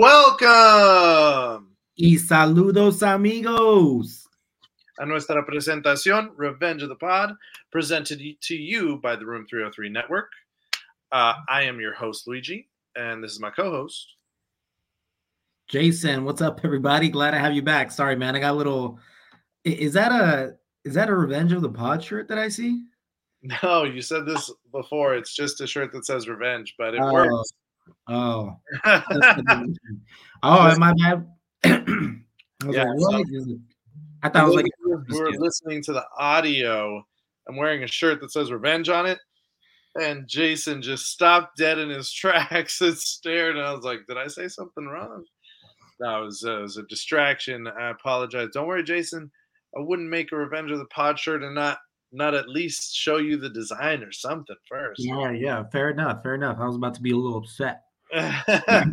Welcome Y saludos, amigos. a nuestra presentación, Revenge of the Pod, presented to you by the Room 303 Network. Uh, I am your host, Luigi, and this is my co host. Jason, what's up, everybody? Glad to have you back. Sorry, man. I got a little. Is that a is that a Revenge of the Pod shirt that I see? No, you said this before. It's just a shirt that says revenge, but it Oh. works. Oh, oh, my bad. I Yeah, like, it? I thought it was like were listening to the audio. I'm wearing a shirt that says revenge on it. And Jason just stopped dead in his tracks and stared. And I was like, did I say something wrong? No, it was, uh, it was a distraction. I apologize. Don't worry, Jason. I wouldn't make a Revenge of the Pod shirt and not not at least show you the design or something first. Yeah, yeah. Fair enough. Fair enough. I was about to be a little upset because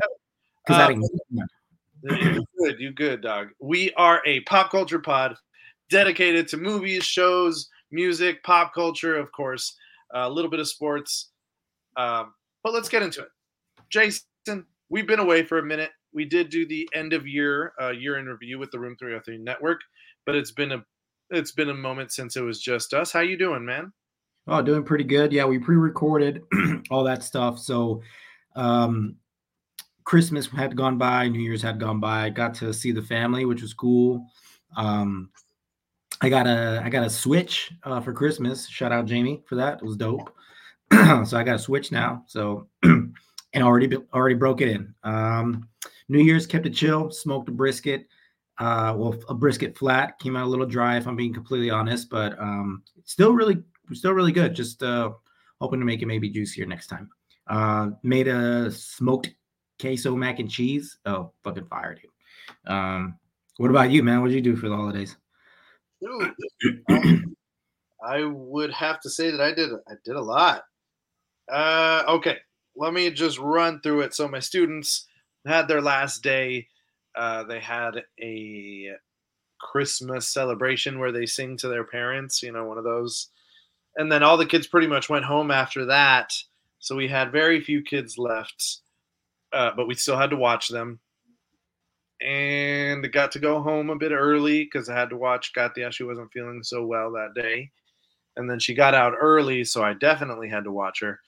I Um, didn't. you good, you good, dog. We are a pop culture pod dedicated to movies, shows, music, pop culture, of course, a little bit of sports. Um, but let's get into it. Jason, we've been away for a minute. We did do the end of year uh, year in review with the Room 303 Network, but it's been a it's been a moment since it was just us. How you doing, man? Oh, doing pretty good. Yeah, we pre-recorded all that stuff. So um Christmas had gone by, New Year's had gone by. Got to see the family, which was cool. Um I got a I got a Switch uh, for Christmas. Shout out Jamie for that. It was dope. so I got a Switch now. So and already already broke it in. Um New Year's kept it chill, smoked a brisket. Uh well a brisket flat came out a little dry if I'm being completely honest, but um still really still really good. Just uh hoping to make it maybe juicier next time. Uh made a smoked queso mac and cheese. Oh, fucking fire, dude. Um what about you, man? What did you do for the holidays? Dude, I would have to say that I did I did a lot. Uh, okay, let me just run through it. So my students had their last day. Uh, they had a Christmas celebration where they sing to their parents. You know, one of those. And then all the kids pretty much went home after that. So we had very few kids left, uh, but we still had to watch them and got to go home a bit early because I had to watch Katia. She wasn't feeling so well that day. And then she got out early, so I definitely had to watch her.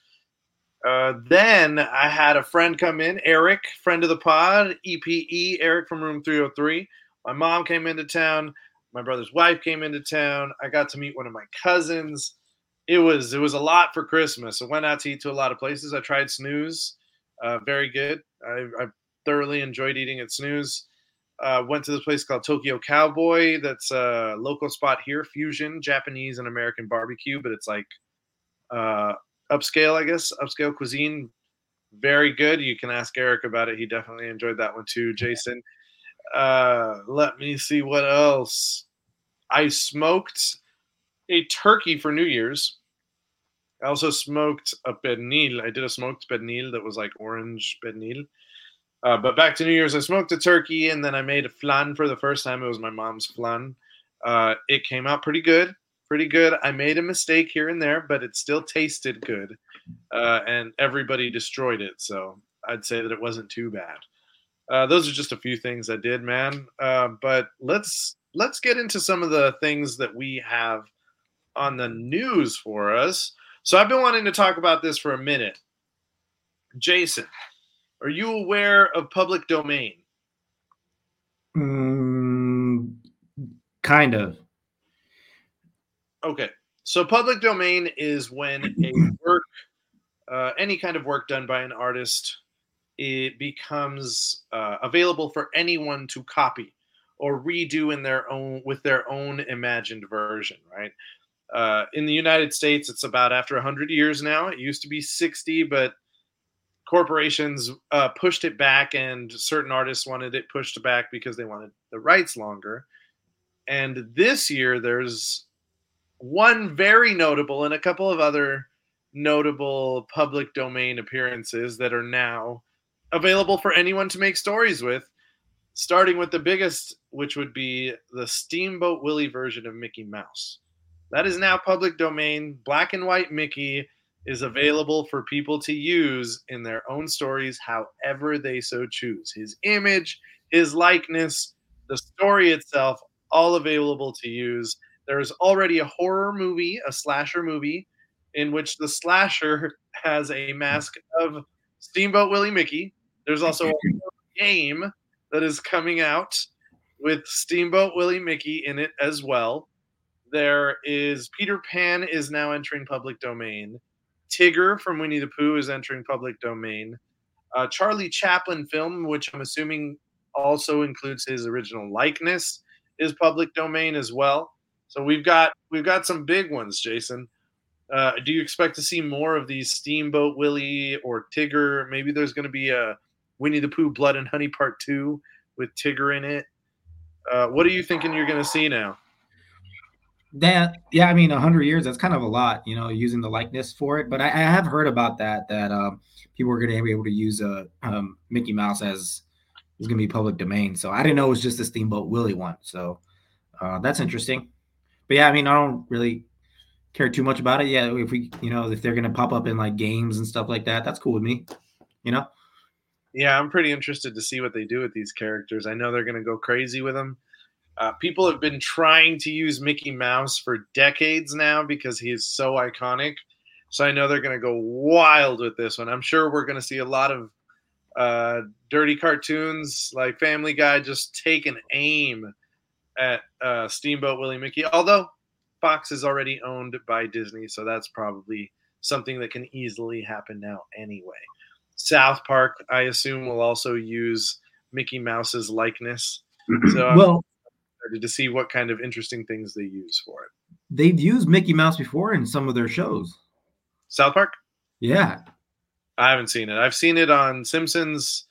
Uh, then I had a friend come in, Eric, friend of the pod, EPE, Eric from Room 303. My mom came into town. My brother's wife came into town. I got to meet one of my cousins. It was it was a lot for Christmas. I went out to eat to a lot of places. I tried Snooze, uh, very good. I, I thoroughly enjoyed eating at Snooze. Uh, went to this place called Tokyo Cowboy. That's a local spot here, fusion Japanese and American barbecue, but it's like uh, upscale, I guess, upscale cuisine. Very good. You can ask Eric about it. He definitely enjoyed that one too. Jason. Uh, let me see what else. I smoked a turkey for New Year's. I also smoked a pernil. I did a smoked pernil that was like orange pernil. Uh, but back to New Year's, I smoked a turkey and then I made a flan for the first time. It was my mom's flan. Uh, it came out pretty good, pretty good. I made a mistake here and there, but it still tasted good, uh, and everybody destroyed it. So I'd say that it wasn't too bad. Uh, those are just a few things I did, man. Uh, but let's let's get into some of the things that we have on the news for us. So I've been wanting to talk about this for a minute. Jason, are you aware of public domain? Mm, kind of. Okay. So public domain is when a work, uh, any kind of work done by an artist, it becomes uh, available for anyone to copy or redo in their own with their own imagined version, right? Uh, in the United States, it's about after 100 years now. It used to be 60, but corporations uh, pushed it back, and certain artists wanted it pushed back because they wanted the rights longer. And this year, there's one very notable and a couple of other notable public domain appearances that are now available for anyone to make stories with. Starting with the biggest, which would be the Steamboat Willie version of Mickey Mouse. That is now public domain. Black and white Mickey is available for people to use in their own stories however they so choose. His image, his likeness, the story itself, all available to use. There's already a horror movie, a slasher movie, in which the slasher has a mask of Steamboat Willie Mickey. There's also a game that is coming out with Steamboat Willie Mickey in it as well. There is Peter Pan is now entering public domain. Tigger from Winnie the Pooh is entering public domain. Uh, Charlie Chaplin film, which I'm assuming also includes his original likeness, is public domain as well. So we've got we've got some big ones, Jason. Uh, do you expect to see more of these Steamboat Willie or Tigger? Maybe there's going to be a Winnie the Pooh Blood and Honey Part Two with Tigger in it. Uh, what are you thinking you're going to see now? That yeah, I mean, hundred years. That's kind of a lot, you know, using the likeness for it. But I, I have heard about that that um, people are going to be able to use a um, Mickey Mouse as is going to be public domain. So I didn't know it was just the Steamboat Willie one. So uh, that's interesting. But yeah, I mean, I don't really care too much about it. Yeah, if we, you know, if they're to pop up in like games and stuff like that, that's cool with me. You know. Yeah, I'm pretty interested to see what they do with these characters. I know they're to go crazy with them. Uh, people have been trying to use Mickey Mouse for decades now because he is so iconic. So I know they're going to go wild with this one. I'm sure we're going to see a lot of uh, dirty cartoons like Family Guy just take an aim at uh, Steamboat Willie Mickey. Although Fox is already owned by Disney, so that's probably something that can easily happen now anyway. South Park, I assume, will also use Mickey Mouse's likeness. So I'm well, excited to see what kind of interesting things they use for it. they've used Mickey Mouse before in some of their shows. South Park? Yeah, I haven't seen it. I've seen it on Simpsons,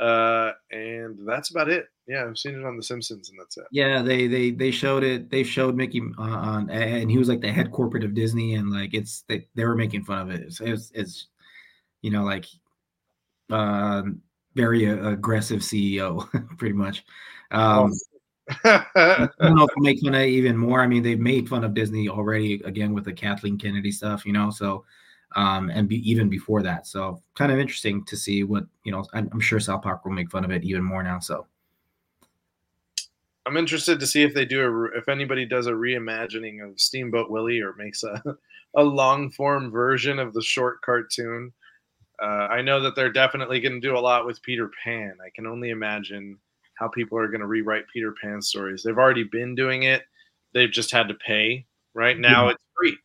uh, and that's about it. Yeah, I've seen it on The Simpsons, and that's it. yeah, they they they showed it. They showed Mickey uh, on, and he was like the head corporate of Disney, and like it's they, they were making fun of it. It's, it's, it's you know like uh, very uh, aggressive CEO, pretty much. Um, I don't know if make fun of it even more. I mean, they've made fun of Disney already again with the Kathleen Kennedy stuff, you know. So, um, and be, even before that, so kind of interesting to see what you know. I'm, I'm sure South Park will make fun of it even more now. So, I'm interested to see if they do a if anybody does a reimagining of Steamboat Willie or makes a a long form version of the short cartoon. Uh, I know that they're definitely going to do a lot with Peter Pan. I can only imagine how people are going to rewrite Peter Pan stories. They've already been doing it. They've just had to pay. Right now, Yeah. it's free.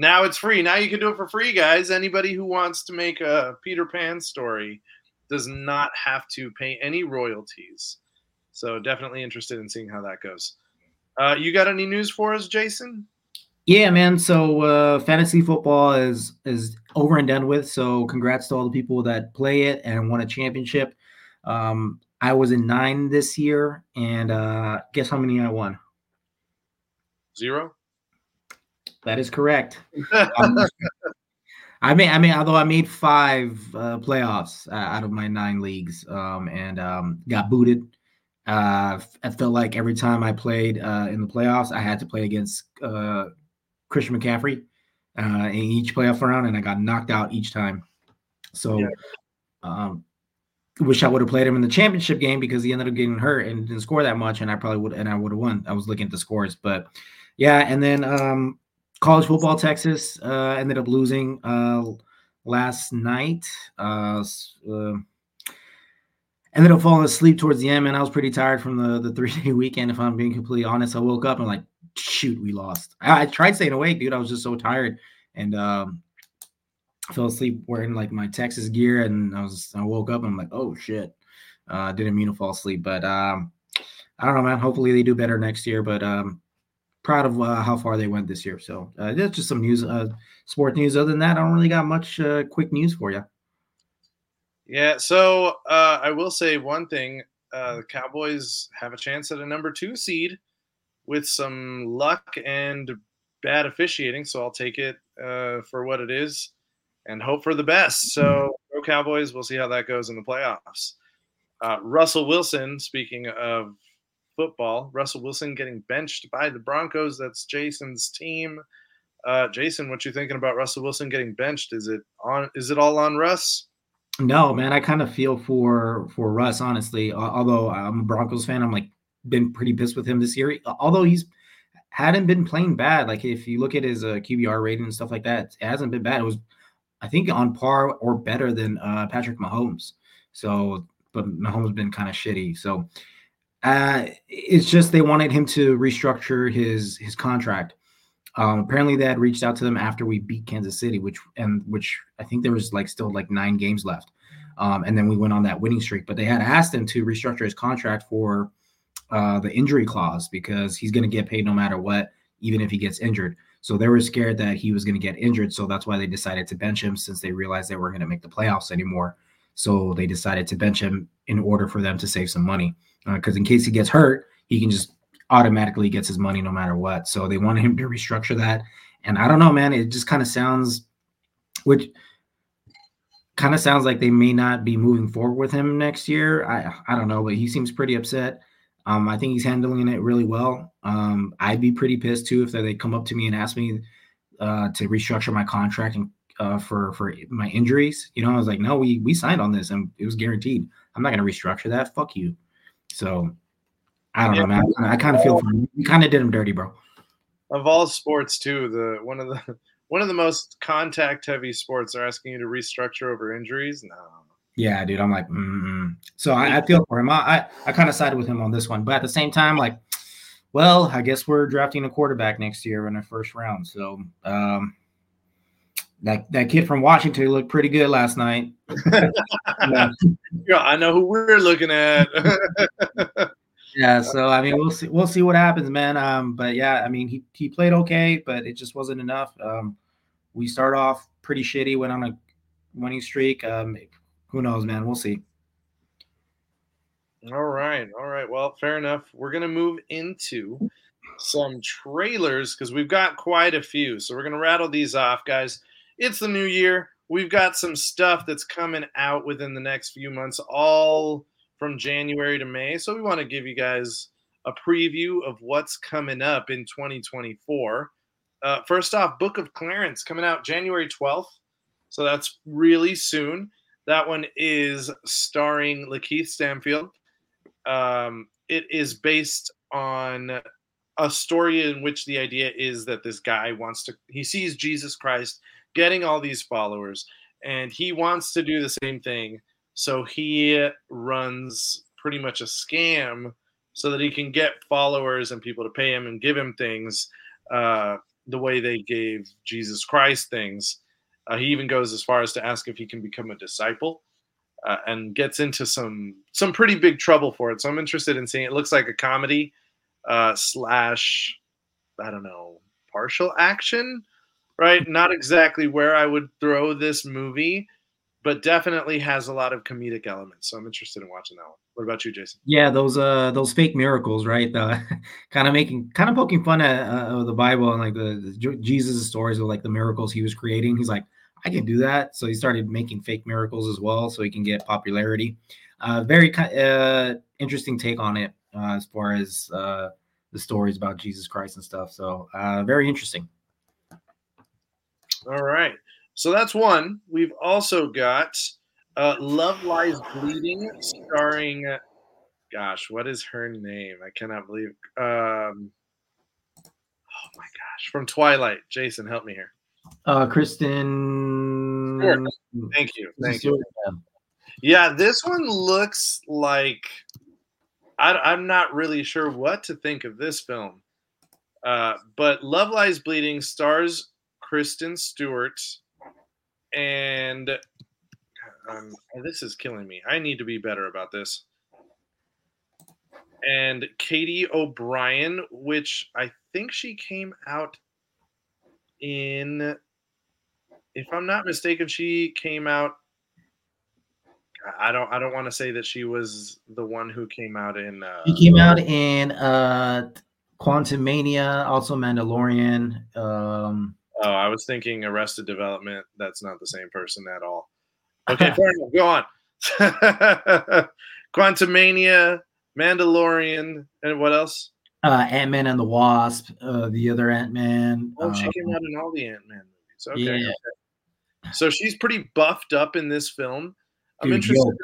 Now it's free. Now you can do it for free, guys. Anybody who wants to make a Peter Pan story does not have to pay any royalties. So definitely interested in seeing how that goes. Uh, you got any news for us, Jason? yeah, man. So, uh, fantasy football is is over and done with. So, congrats to all the people that play it and won a championship. Um, I was in nine this year, and uh, guess how many I won? Zero. That is correct. Um, I mean, I mean, although I made five uh, playoffs uh, out of my nine leagues, um, and um, got booted. Uh, I felt like every time I played uh, in the playoffs, I had to play against uh, Christian McCaffrey uh, in each playoff round, and I got knocked out each time. So, Yeah. um, wish I would have played him in the championship game because he ended up getting hurt and didn't score that much, and I probably would, and I would have won. I was looking at the scores, but yeah, and then um, college football, Texas uh, ended up losing uh, last night. Uh, uh, ended up falling asleep towards the end, and I was pretty tired from the the three day weekend. If I'm being completely honest, I woke up and like, shoot, we lost. I, I tried staying awake, dude. I was just so tired, and um, I fell asleep wearing like my Texas gear, and I was I woke up and I'm like, oh shit. Uh, didn't mean to fall asleep, but um, I don't know, man. Hopefully they do better next year. But um, proud of uh, how far they went this year. So uh, that's just some news, uh, news. Other than that, I don't really got much uh, quick news for you. Yeah, so uh, I will say one thing: uh, the Cowboys have a chance at a number two seed with some luck and bad officiating. So I'll take it uh, for what it is and hope for the best. So go Cowboys. We'll see how that goes in the playoffs. Russell Wilson, speaking of football, Russell Wilson getting benched by the Broncos. That's Jason's team. Uh, Jason, what you thinking about Russell Wilson getting benched? Is it on? Is it all on Russ? No, man. I kind of feel for for Russ, honestly. Although I'm a Broncos fan, I'm like been pretty pissed with him this year. Although he's hadn't been playing bad. Like if you look at his uh, QBR rating and stuff like that, it hasn't been bad. It was, I think, on par or better than uh, Patrick Mahomes. So, but Mahomes been kind of shitty. So, uh, it's just they wanted him to restructure his his contract. Um, apparently, they had reached out to them after we beat Kansas City, which and which I think there was like still like nine games left, um, and then we went on that winning streak. But they had asked him to restructure his contract for uh, the injury clause because he's going to get paid no matter what, even if he gets injured. So they were scared that he was going to get injured, so that's why they decided to bench him since they realized they weren't going to make the playoffs anymore. So they decided to bench him in order for them to save some money because uh, in case he gets hurt, he can just automatically gets his money no matter what. So they wanted him to restructure that. And I don't know, man, it just kind of sounds which kind of sounds like they may not be moving forward with him next year. I I don't know, but he seems pretty upset. Um, I think he's handling it really well. Um, I'd be pretty pissed too if they come up to me and ask me uh, to restructure my contract and uh, for for my injuries. You know, I was like, no, we we signed on this and it was guaranteed. I'm not to restructure that. Fuck you. So I don't yeah. know, man. I, I kind of feel for him. You kind of did him dirty, bro. Of all sports, too, the one of the one of the most contact heavy sports are asking you to restructure over injuries. No. Yeah, dude. I'm like, mm so I, I, feel for him. I I, I kind of sided with him on this one, but at the same time, like, well, I guess we're drafting a quarterback next year in the first round. So um, that that kid from Washington looked pretty good last night. yeah. yeah, I know who we're looking at. yeah, so I mean, we'll see. We'll see what happens, man. Um, but yeah, I mean, he he played okay, but it just wasn't enough. Um, we start off pretty shitty, went on a winning streak. Um, who knows, man? We'll see. All right, all right. Well, fair enough. We're gonna move into some trailers because we've got quite a few. So we're gonna rattle these off, guys. It's the new year. We've got some stuff that's coming out within the next few months, all from January to May. So we want to give you guys a preview of what's coming up in 2024. Uh, first off, Book of Clarence coming out January 12th. So that's really soon. That one is starring Lakeith Stanfield. Um, it is based on a story in which the idea is that this guy wants to, he sees Jesus Christ getting all these followers and he wants to do the same thing so he runs pretty much a scam so that he can get followers and people to pay him and give him things uh, the way they gave Jesus Christ things. Uh, he even goes as far as to ask if he can become a disciple, uh, and gets into some some pretty big trouble for it. So I'm interested in seeing. It looks like a comedy uh, slash, I don't know, partial action, right? Not exactly where I would throw this movie but definitely has a lot of comedic elements. So I'm interested in watching that one. What about you, Jason? Yeah, those uh those fake miracles, right? Uh, kind of making kind of poking fun at uh, the Bible and like the, the Jesus stories of like the miracles he was creating. He's like, I can do that. So he started making fake miracles as well, so he can get popularity. Uh, very uh, interesting take on it uh, as far as uh, the stories about Jesus Christ and stuff. So uh, very interesting. All right. So that's one. We've also got uh, Love Lies Bleeding, starring, gosh, what is her name? I cannot believe. Um, oh my gosh, from Twilight. Jason, help me here. Uh, Kristen. Stewart. Thank you. Thank you. Yeah, this one looks like I, am not really sure what to think of this film. Uh, but Love Lies Bleeding stars Kristen Stewart and um, this is killing me. I need to be better about this. And Katy O'Brian, which I think she came out in, if I'm not mistaken, she came out. I don't. I don't want to say that she was the one who came out in. Uh, she came out in uh, Quantumania, also Mandalorian. Um, Oh, I was thinking Arrested Development. That's not the same person at all. Okay, fair enough. Go on. Quantumania, Mandalorian, and what else? Uh, Ant Man and the Wasp, uh, the other Ant Man. Oh, she uh, came out in all the Ant Man movies. Okay. Yeah. okay. So she's pretty buffed up in this film. I'm Dude, interested.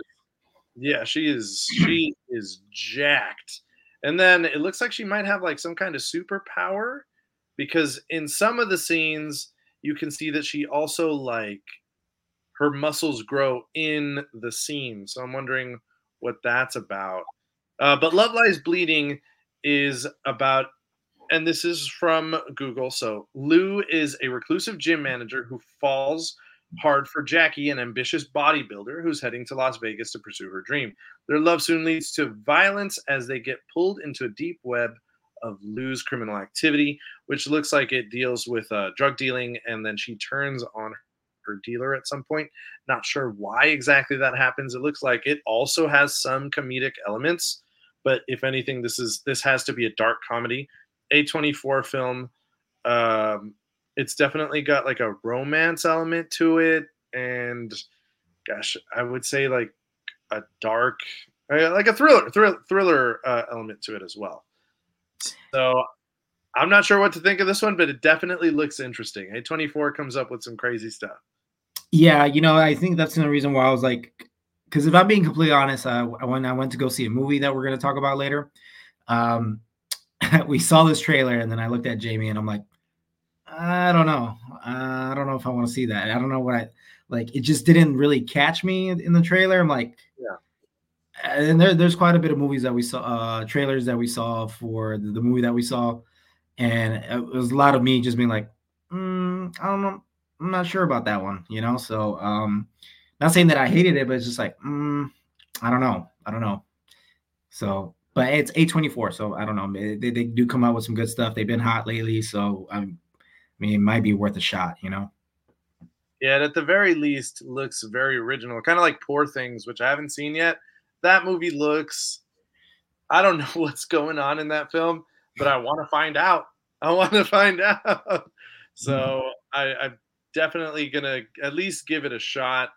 yo. Yeah, she is. She is jacked. And then it looks like she might have like some kind of superpower because in some of the scenes you can see that she also like her muscles grow in the scene. So I'm wondering what that's about. Uh, but Love Lies Bleeding is about, and this is from Google. So Lou is a reclusive gym manager who falls hard for Jackie, an ambitious bodybuilder who's heading to Las Vegas to pursue her dream. Their love soon leads to violence as they get pulled into a deep web of Lou's criminal activity, which looks like it deals with uh, drug dealing, and then she turns on her dealer at some point. Not sure why exactly that happens. It looks like it also has some comedic elements, but if anything, this is this has to be a dark comedy. A24 film. Um, it's definitely got like a romance element to it, and gosh, I would say like a dark, uh, like a thriller, thriller, thriller uh, element to it as well. So I'm not sure what to think of this one, but it definitely looks interesting. A24 comes up with some crazy stuff. Yeah, you know, I think that's the reason why I was like, because if I'm being completely honest, uh, when I went to go see a movie that we're going to talk about later, um, we saw this trailer and then I looked at Jamie and I'm like, I don't know, I don't know if I want to see that. I don't know what I like. It just didn't really catch me in the trailer. I'm like, Yeah. And there, there's quite a bit of movies that we saw, uh, trailers that we saw for the, the movie that we saw, and it was a lot of me just being like, mm, I don't know, I'm not sure about that one, you know. So, um, not saying that I hated it, but it's just like, mm, I don't know, I don't know. So, but it's A24, so I don't know. They, they, do come out with some good stuff. They've been hot lately, so I'm, I mean, it might be worth a shot, you know. Yeah, at the very least looks very original, kind of like Poor Things, which I haven't seen yet. That movie looks. I don't know what's going on in that film, but I want to find out. I want to find out. So I, I'm definitely gonna at least give it a shot.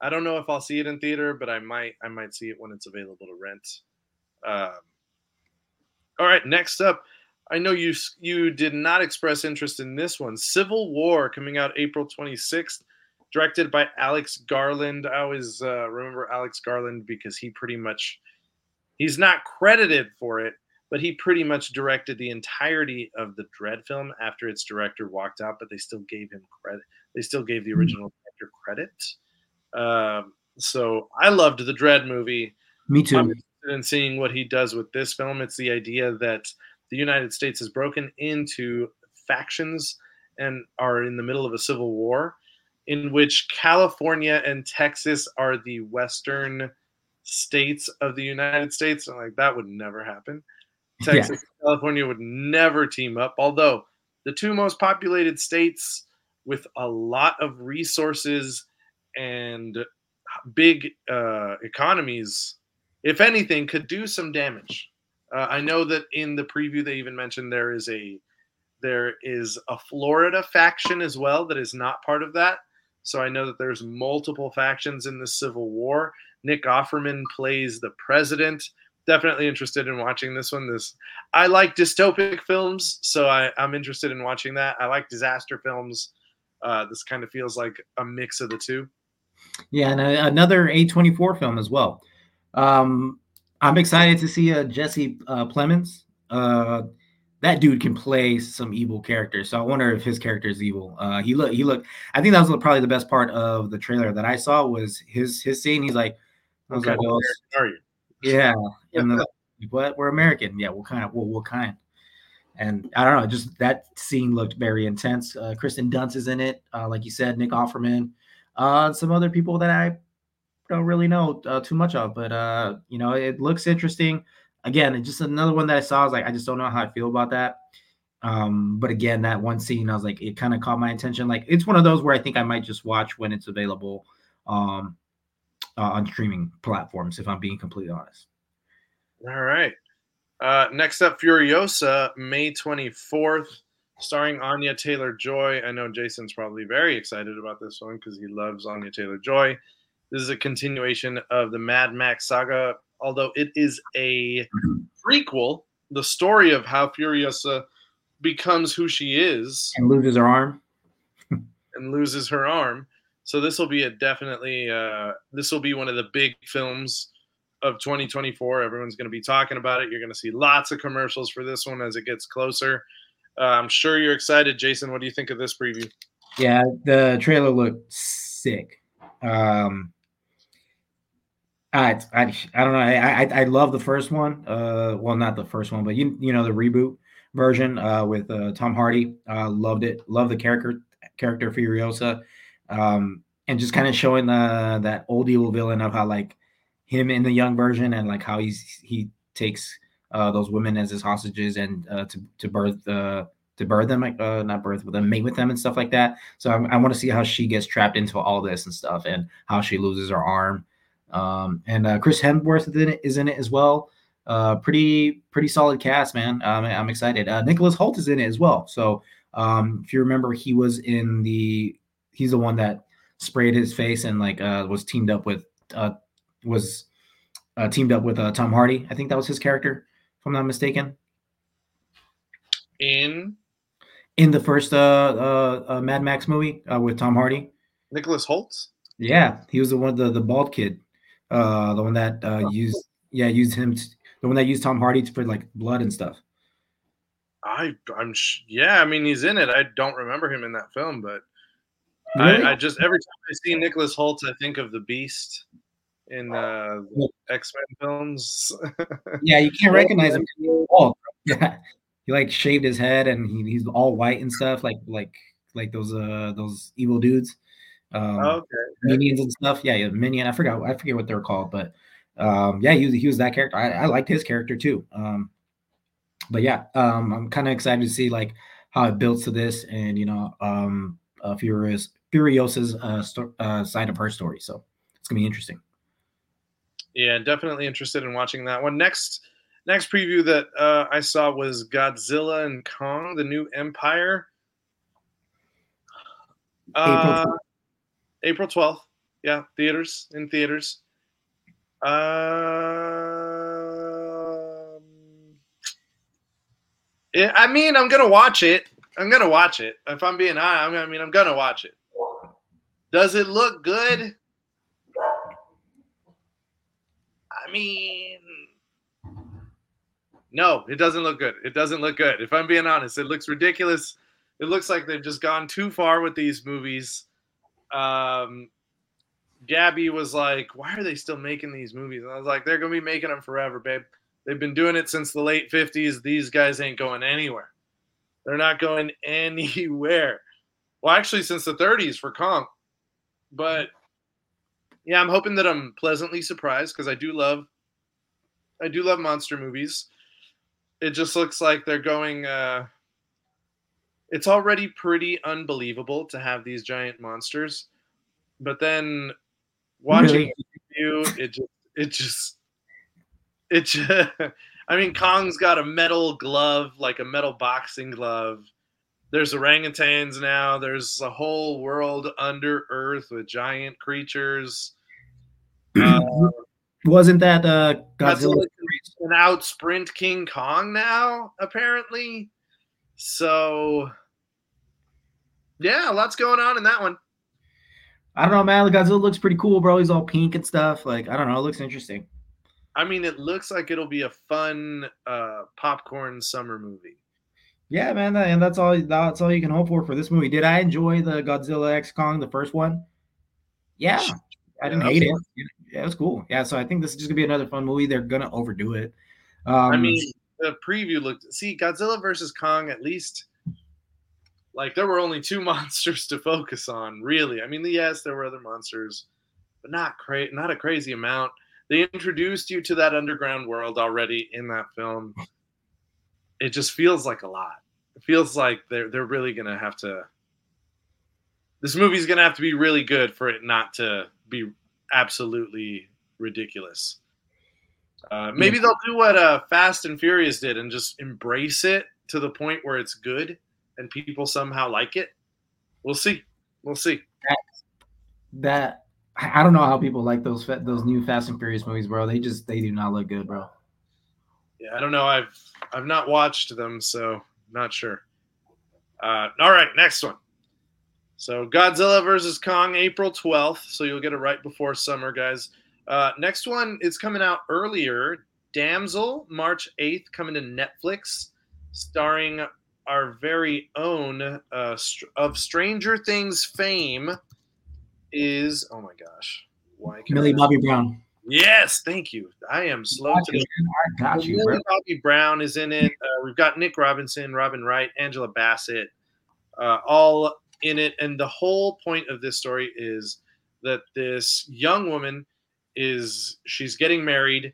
I don't know if I'll see it in theater, but I might. I might see it when it's available to rent. Um, all right, next up, I know you you did not express interest in this one. Civil War coming out April 26th, directed by Alex Garland. I always uh, remember Alex Garland because he pretty much he's not credited for it, but he pretty much directed the entirety of the Dredd film after its director walked out, but they still gave him credit. They still gave the original director credit. Um, so I loved the Dredd movie. Me too. I'm interested in seeing what he does with this film. It's the idea that the United States has broken into factions and are in the middle of a civil war, in which California and Texas are the western states of the United States. And like that would never happen. Yeah. Texas and California would never team up, although the two most populated states with a lot of resources and big uh, economies, if anything, could do some damage. Uh, I know that in the preview they even mentioned there is a there is a Florida faction as well that is not part of that. So I know that there's multiple factions in the Civil War. Nick Offerman plays the president. Definitely interested in watching this one. This I like dystopic films, so I, I'm interested in watching that. I like disaster films. Uh, this kind of feels like a mix of the two. Yeah, and a, another A24 film as well. Um, I'm excited to see uh, Jesse uh, Plemons. Uh, that dude can play some evil characters. So I wonder if his character is evil. Uh, he look, he look. I think that was probably the best part of the trailer that I saw was his his scene. He's like, I was Okay, like, well, Where are you? yeah, and the, what we're American. Yeah, what kind of what, what kind? And I don't know, just that scene looked very intense. Uh, Kristen Dunst is in it, uh, like you said, Nick Offerman, uh, some other people that I don't really know uh, too much of, but uh, you know, it looks interesting. Again, just another one that I saw. I was like, I just don't know how I feel about that. Um, but again, that one scene, I was like, it kind of caught my attention. Like, it's one of those where I think I might just watch when it's available um, uh, on streaming platforms. If I'm being completely honest. All right. Uh, next up, Furiosa, May 24th, starring Anya Taylor Joy. I know Jason's probably very excited about this one because he loves Anya Taylor Joy. This is a continuation of the Mad Max saga, although it is a prequel the story of how Furiosa becomes who she is and loses her arm and loses her arm. So this will be a definitely uh, this will be one of the big films of 2024. Everyone's going to be talking about it. You're going to see lots of commercials for this one as it gets closer. Uh, I'm sure you're excited, Jason. What do you think of this preview? Yeah, the trailer looked sick. Um, I, I, I don't know. I, I, I love the first one. Uh, well, not the first one, but you, you know, the reboot version uh, with uh, Tom Hardy. Uh, loved it. Love the character character Furiosa, um, and just kind of showing the that old evil villain of how like him in the young version and like how he's he takes uh, those women as his hostages and uh, to to birth uh, to birth them, uh, not birth, but then mate with them and stuff like that. So I, I want to see how she gets trapped into all this and stuff, and how she loses her arm. Um, and uh, Chris Hemsworth is in it, is in it as well. Uh, pretty pretty solid cast, man. Um, I'm excited. Uh, Nicholas Hoult is in it as well. So um, if you remember, he was in the he's the one that sprayed his face and like uh, was teamed up with uh, was uh, teamed up with uh, Tom Hardy. I think that was his character, if I'm not mistaken. In in the first uh, uh, uh Mad Max movie uh, with Tom Hardy. Nicholas Hoult. Yeah, he was the one the the bald kid, uh, the one that uh, oh. used yeah used him to, the one that used Tom Hardy to put like blood and stuff. I I'm yeah, I mean he's in it. I don't remember him in that film, but really? I, I, just every time I see Nicholas Hoult, I think of the Beast in uh, X Men films. yeah, you can't recognize him. Oh, yeah, he like shaved his head and he, he's all white and stuff, like like like those uh those evil dudes. Um, okay. Minions and stuff. Yeah, yeah, Minion. I forgot. I forget what they're called, but um, yeah, he was he was that character. I, I liked his character too. Um, but yeah, um, I'm kind of excited to see like how it builds to this, and you know, um, uh, Furious Furiosa's uh, sto- uh, side of her story. So it's gonna be interesting. Yeah, definitely interested in watching that one. Next, next preview that uh, I saw was Godzilla and Kong: The New Empire. Uh, April twelfth. Yeah, theaters in theaters. Um, I mean, I'm gonna watch it. I'm gonna watch it. If I'm being honest, I mean, I'm gonna watch it. Does it look good? I mean, no, it doesn't look good. It doesn't look good. If I'm being honest, it looks ridiculous. It looks like they've just gone too far with these movies. Um, Gabby was like, "Why are they still making these movies?" And I was like, "They're gonna be making them forever, babe. They've been doing it since the late '50s. These guys ain't going anywhere. They're not going anywhere. Well, actually, since the '30s for Kong. But yeah, I'm hoping that I'm pleasantly surprised because I do love, I do love monster movies. It just looks like they're going. Uh, it's already pretty unbelievable to have these giant monsters, but then watching you, it just, it just, it just. I mean, Kong's got a metal glove, like a metal boxing glove. There's orangutans now. There's a whole world under earth with giant creatures. Uh, Wasn't that uh, Godzilla? An out sprint King Kong now, apparently. So, yeah, lots going on in that one. I don't know, man. The Godzilla looks pretty cool, bro. He's all pink and stuff. Like, I don't know. It looks interesting. I mean, it looks like it'll be a fun uh, popcorn summer movie. Yeah, man, and that's all. That's all you can hope for for this movie. Did I enjoy the Godzilla X Kong, the first one? Yeah, I didn't yeah, hate it. Yeah, it was cool. Yeah, so I think this is just gonna be another fun movie. They're gonna overdo it. Um, I mean, the preview looked. See, Godzilla versus Kong. At least like there were only two monsters to focus on, really. I mean, yes, there were other monsters, but not cra- not a crazy amount. They introduced you to that underground world already in that film. It just feels like a lot. It feels like they're they're really gonna have to. This movie's gonna have to be really good for it not to be absolutely ridiculous. Uh, maybe they'll do what uh, Fast and Furious did and just embrace it to the point where it's good and people somehow like it. We'll see. We'll see. That, that I don't know how people like those those new Fast and Furious movies, bro. They just they do not look good, bro. Yeah, I don't know. I've I've not watched them, so not sure. Uh, all right, next one. So Godzilla versus Kong, April 12th. So you'll get it right before summer, guys. Uh, next one is coming out earlier. Damsel, March 8th, coming to Netflix, starring our very own uh, of Stranger Things fame is oh my gosh, why Millie Bobby Brown. Yes, thank you. I am slow got to. I got you. Millie Bobby Brown is in it. Uh, we've got Nick Robinson, Robin Wright, Angela Bassett, uh, all in it. And the whole point of this story is that this young woman is she's getting married,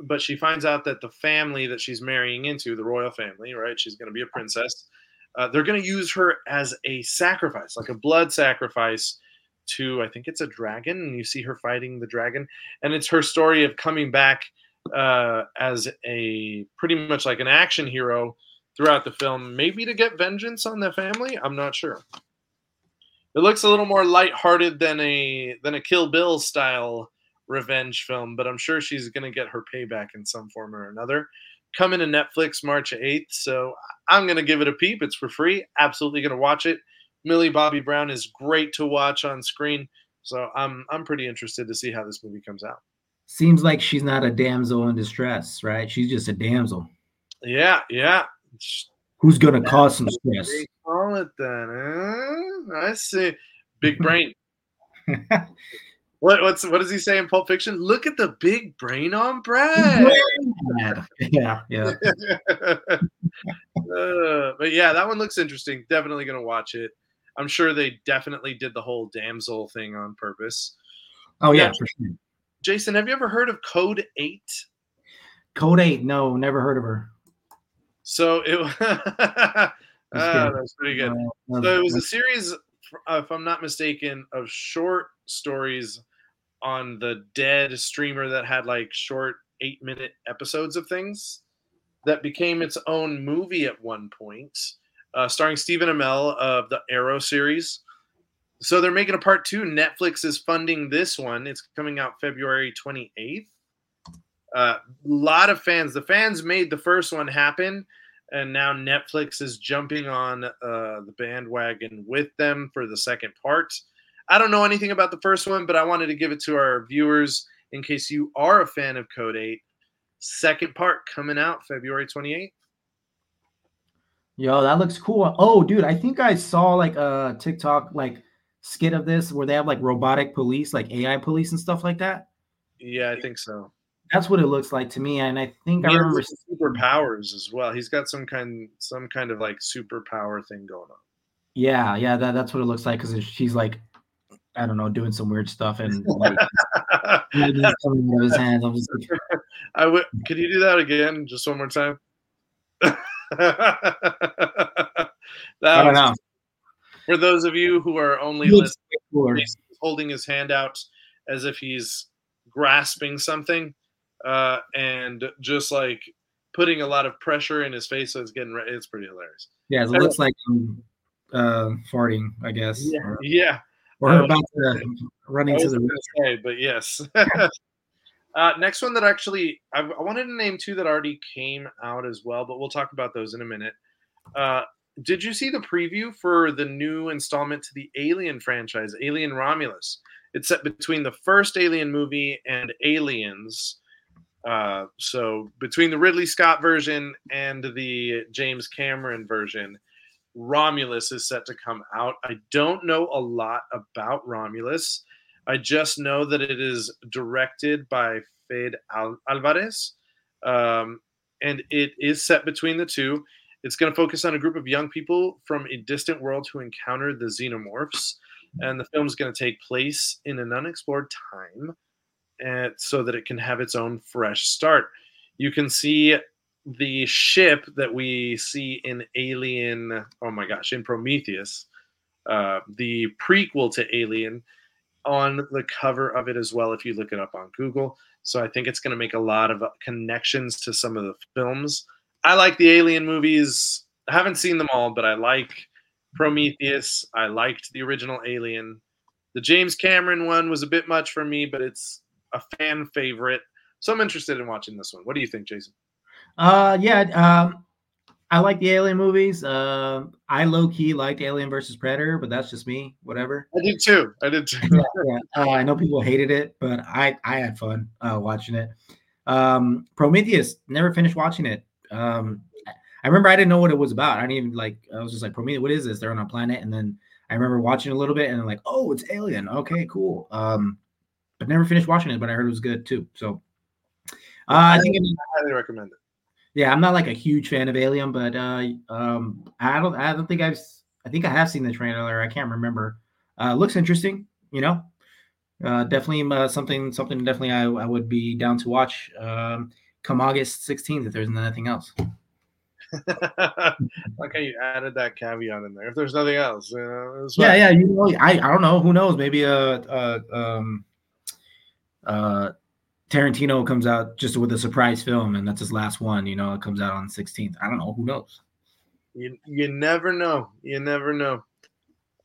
but she finds out that the family that she's marrying into, the royal family, right? She's going to be a princess. Uh, they're going to use her as a sacrifice, like a blood sacrifice to I think it's a dragon, and you see her fighting the dragon, and it's her story of coming back uh, as a pretty much like an action hero throughout the film, maybe to get vengeance on the family. I'm not sure. It looks a little more lighthearted than a than a Kill Bill style revenge film, but I'm sure she's going to get her payback in some form or another. Coming to Netflix March 8th, so I'm going to give it a peep. It's for free. Absolutely going to watch it. Millie Bobby Brown is great to watch on screen. So I'm I'm pretty interested to see how this movie comes out. Seems like she's not a damsel in distress, right? She's just a damsel. Yeah, yeah. Who's gonna cause some stress? They call it then. I see. Big brain. what what's what does he say in Pulp Fiction? Look at the big brain on Brad. yeah, yeah. uh, but yeah, that one looks interesting. Definitely gonna watch it. I'm sure they definitely did the whole damsel thing on purpose. Oh yeah, for sure. Jason, have you ever heard of Code Eight? Code Eight, no, never heard of her. So it uh, that's pretty good. Uh, so it was a series, uh, if I'm not mistaken, of short stories on the dead streamer that had like short eight minute episodes of things that became its own movie at one point uh, starring Stephen Amell of the Arrow series. So they're making a part two. Netflix is funding this one. It's coming out February 28th. A uh, lot of fans. The fans made the first one happen, and now Netflix is jumping on uh, the bandwagon with them for the second part. I don't know anything about the first one, but I wanted to give it to our viewers in case you are a fan of Code 8. Second part coming out February 28th. Yo, that looks cool. Oh, dude, I think I saw like a TikTok like skit of this where they have like robotic police, like AI police and stuff like that. Yeah, I think so. That's what it looks like to me, and I think he I remember superpowers as well. He's got some kind, some kind of like superpower thing going on. Yeah, yeah, that, that's what it looks like because she's like, I don't know, doing some weird stuff and like, his hands. I'm just like, I would. Could you do that again, just one more time? that I don't know. For those of you who are only listening, he's holding his hand out as if he's grasping something, uh, and just like putting a lot of pressure in his face, so it's getting. Re- it's pretty hilarious. Yeah, it looks like um, uh, farting, I guess. Yeah, or, yeah. Or uh, about to run into the. Say, but yes. Uh, next one that actually I, I, wanted to name two that already came out as well, but we'll talk about those in a minute. Uh, did you see the preview for the new installment to the Alien franchise, Alien Romulus? It's set between the first Alien movie and Aliens. Uh, so between the Ridley Scott version and the James Cameron version, Romulus is set to come out. I don't know a lot about Romulus. I just know that it is directed by Fede Al- Alvarez, um, and it is set between the two. It's going to focus on a group of young people from a distant world who encounter the xenomorphs, and the film is going to take place in an unexplored time, and so that it can have its own fresh start. You can see the ship that we see in Alien. Oh my gosh, in Prometheus, uh, the prequel to Alien on the cover of it as well if you look it up on Google. So I think it's going to make a lot of connections to some of the films. I like the Alien movies. I haven't seen them all, but I like Prometheus. I liked the original Alien. The James Cameron one was a bit much for me, but it's a fan favorite. So I'm interested in watching this one. What do you think, Jason? Uh, yeah. Um, I like the Alien movies. Uh, I low key liked Alien versus Predator, but that's just me. Whatever. I did too. I did too. yeah, yeah. Uh, I know people hated it, but I I had fun uh, watching it. Um, Prometheus never finished watching it. Um, I remember I didn't know what it was about. I didn't even like. I was just like Prometheus. What is this? They're on a planet, and then I remember watching a little bit, and I'm like, oh, it's Alien. Okay, cool. Um, but never finished watching it, but I heard it was good too. So uh, I think I highly recommend it. Yeah, I'm not like a huge fan of Alien, but uh, um, I don't, I don't think I've, I think I have seen the trailer. I can't remember. Uh, looks interesting, you know. Uh, definitely uh, something, something definitely I, I would be down to watch. Um, come August 16th if there's nothing else. okay, you added that caveat in there. If there's nothing else, you know, yeah, yeah. You know, I, I don't know. Who knows? Maybe a, a um, uh, Tarantino comes out just with a surprise film, and that's his last one. You know, it comes out on 16th. I don't know. Who knows? You you never know. You never know.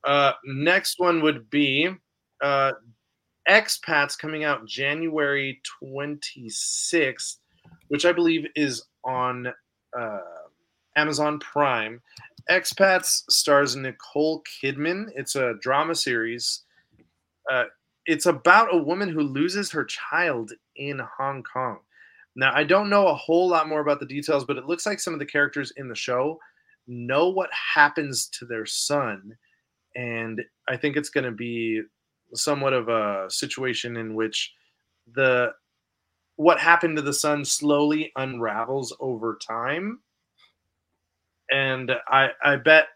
Uh, next one would be uh, Expats coming out January 26th, which I believe is on uh, Amazon Prime. Expats stars Nicole Kidman. It's a drama series. Uh, it's about a woman who loses her child in Hong Kong. Now, I don't know a whole lot more about the details, but it looks like some of the characters in the show know what happens to their son. And I think it's going to be somewhat of a situation in which the what happened to the son slowly unravels over time. And I I bet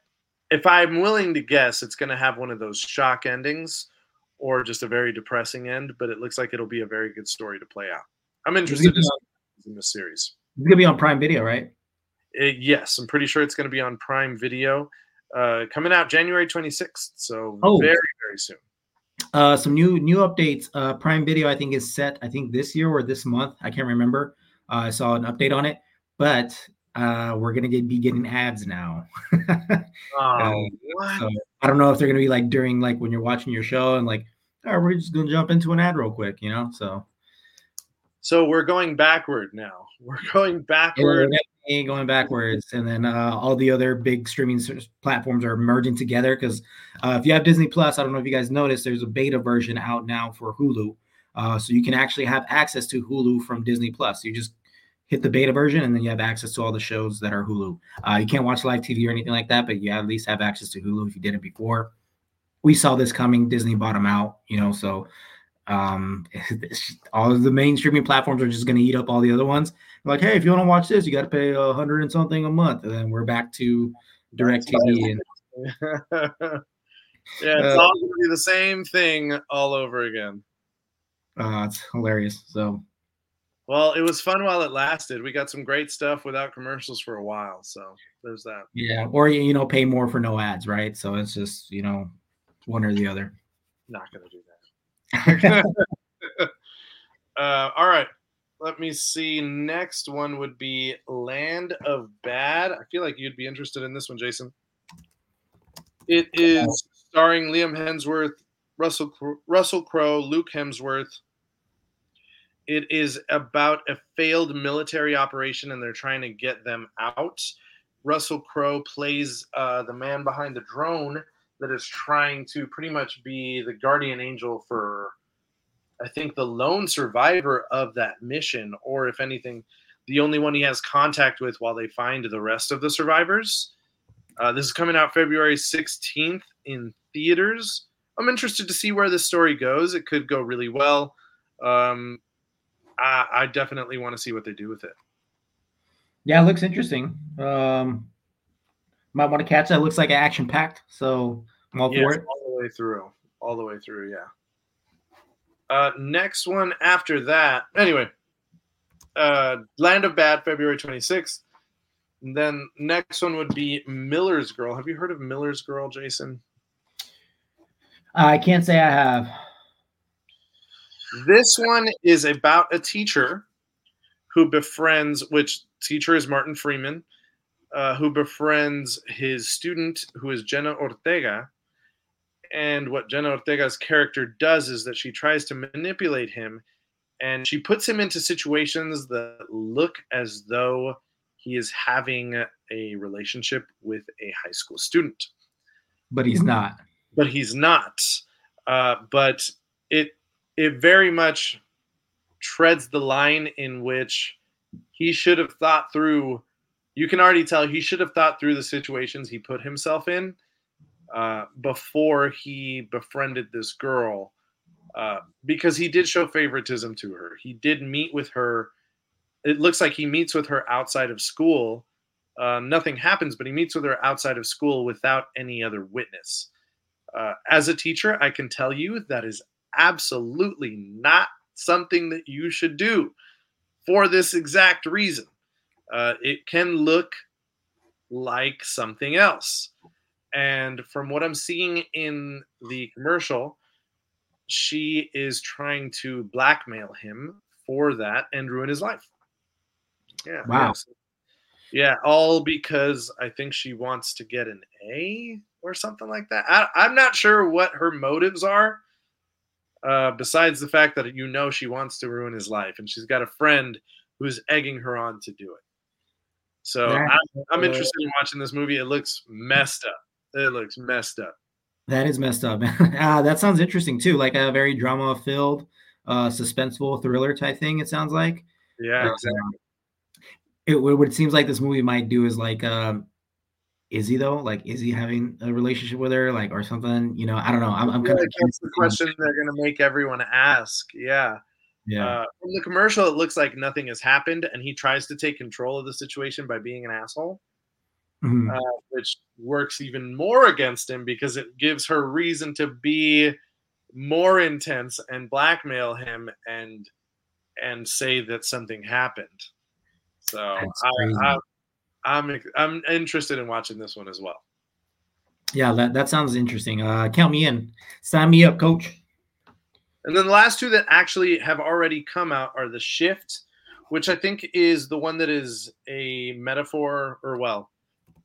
if I'm willing to guess, it's going to have one of those shock endings or just a very depressing end, but it looks like it'll be a very good story to play out. I'm interested in this series. It's gonna be on Prime Video, right? It, yes, I'm pretty sure it's gonna be on Prime Video, uh, coming out January 26th. So oh. very very soon. Uh, some new new updates. Uh, Prime Video, I think, is set. I think this year or this month. I can't remember. Uh, I saw an update on it, but uh, we're gonna get, be getting ads now. oh, uh, so I don't know if they're gonna be like during like when you're watching your show and like, oh, we're just gonna jump into an ad real quick, you know. So, so we're going backward now. We're going backward. Yeah, going backwards, and then uh, all the other big streaming platforms are merging together. Because uh, if you have Disney Plus, I don't know if you guys noticed, there's a beta version out now for Hulu. Uh, so you can actually have access to Hulu from Disney Plus. You just hit the beta version, and then you have access to all the shows that are Hulu. Uh, you can't watch live TV or anything like that, but you at least have access to Hulu if you did it before. We saw this coming. Disney bought them out, you know, so um, all of the main streaming platforms are just going to eat up all the other ones. Like, hey, if you want to watch this, you got to pay a hundred and something a month, and then we're back to DirecTV. And, yeah, it's uh, all going to be the same thing all over again. Uh, it's hilarious. So well, it was fun while it lasted. We got some great stuff without commercials for a while. So there's that. Yeah. Or, you know, pay more for no ads, right? So it's just, you know, one or the other. Not going to do that. uh, all right. Let me see. Next one would be Land of Bad. I feel like you'd be interested in this one, Jason. It is starring Liam Hemsworth, Russell Russell Crowe, Luke Hemsworth, it is about a failed military operation and they're trying to get them out. Russell Crowe plays uh, the man behind the drone that is trying to pretty much be the guardian angel for, I think, the lone survivor of that mission, or if anything, the only one he has contact with while they find the rest of the survivors. Uh, this is coming out February 16th in theaters. I'm interested to see where this story goes. It could go really well. Um, I, I definitely want to see what they do with it. Yeah, it looks interesting. Um, might want to catch that. It looks like action packed, so I'm all yes, for it. All the way through. All the way through, yeah. Uh, next one after that. Anyway, uh, Land of Bad, February 26th. And then next one would be Miller's Girl. Have you heard of Miller's Girl, Jason? I can't say I have. This one is about a teacher who befriends, which teacher is Martin Freeman, uh, who befriends his student, who is Jenna Ortega. And what Jenna Ortega's character does is that she tries to manipulate him and she puts him into situations that look as though he is having a relationship with a high school student. But he's not. But he's not. Uh, but it it very much treads the line in which he should have thought through. You can already tell he should have thought through the situations he put himself in uh, before he befriended this girl, uh, because he did show favoritism to her. He did meet with her. It looks like he meets with her outside of school. Uh, nothing happens, but he meets with her outside of school without any other witness. Uh, as a teacher, I can tell you that is absolutely not something that you should do for this exact reason. Uh, it can look like something else. And from what I'm seeing in the commercial, she is trying to blackmail him for that and ruin his life. Yeah. Wow. Yeah, all because I think she wants to get an A or something like that. I, I'm not sure what her motives are, uh, besides the fact that you know she wants to ruin his life, and she's got a friend who's egging her on to do it. So I'm, I'm interested in watching this movie. It looks messed up. It looks messed up. That is messed up. uh, that sounds interesting too, like a very drama-filled, uh, suspenseful thriller type thing. It sounds like. Yeah, exactly. It, what it seems like this movie might do is like um, is he though? Like, is he having a relationship with her, like, or something? You know, I don't know. I'm, I'm kind of that's the question they're gonna make everyone ask. Yeah, yeah. Uh, from the commercial, it looks like nothing has happened, and he tries to take control of the situation by being an asshole, Mhm. uh, which works even more against him because it gives her reason to be more intense and blackmail him and and say that something happened. So I. I, I'm I'm interested in watching this one as well. yeah, that that sounds interesting. Uh, count me in. Sign me up, coach. And then the last two that actually have already come out are The Shift, which I think is the one that is a metaphor, or well,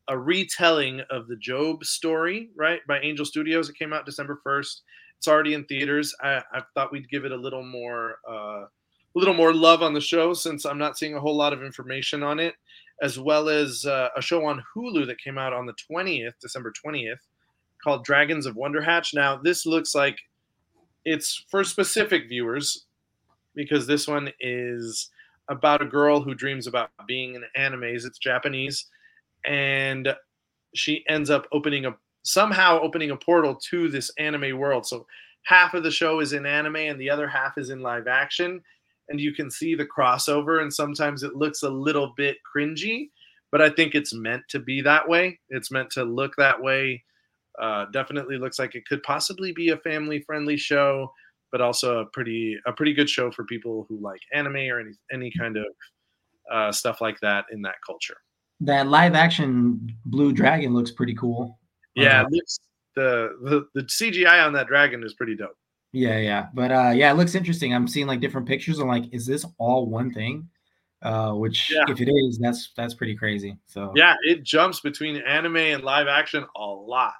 a retelling of the Job story, right? By Angel Studios. It came out December 1st. It's already in theaters. I, I thought we'd give it a little more uh, a little more love on the show since I'm not seeing a whole lot of information on it, as well as uh, a show on Hulu that came out on the 20th, December 20th, called Dragons of Wonderhatch. Now, this looks like it's for specific viewers because this one is about a girl who dreams about being in animes. It's Japanese, and she ends up opening a somehow opening a portal to this anime world. So half of the show is in anime and the other half is in live action, and you can see the crossover. And sometimes it looks a little bit cringy, but I think it's meant to be that way. It's meant to look that way. Uh, definitely looks like it could possibly be a family friendly show but also a pretty a pretty good show for people who like anime or any any kind of uh, stuff like that in that culture. That live action blue dragon looks pretty cool. Yeah, Uh, it looks, the, the the CGI on that dragon is pretty dope. Yeah, yeah. But uh, yeah, it looks interesting. I'm seeing like different pictures. I'm like, is this all one thing? Uh, which Yeah. if it is, that's that's pretty crazy. So Yeah, it jumps between anime and live action a lot.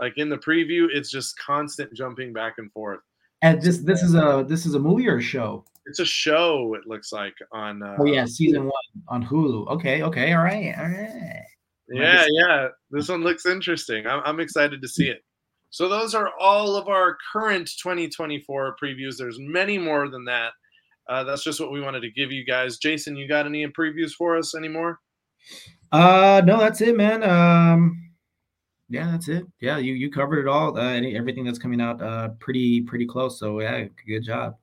Like in the preview, it's just constant jumping back and forth. And this this is a this is a movie or a show? It's a show. It looks like on. Uh, Oh yeah, season one on Hulu. Okay, okay, all right, all right. Yeah, yeah. This one looks interesting. I'm, I'm excited to see it. So those are all of our current 2024 previews. There's many more than that. Uh, that's just what we wanted to give you guys. Jason, you got any previews for us anymore? Uh, no, that's it, man. Um, yeah, that's it. Yeah, you you covered it all. Uh, any, everything that's coming out, uh, pretty pretty close. So yeah, good job.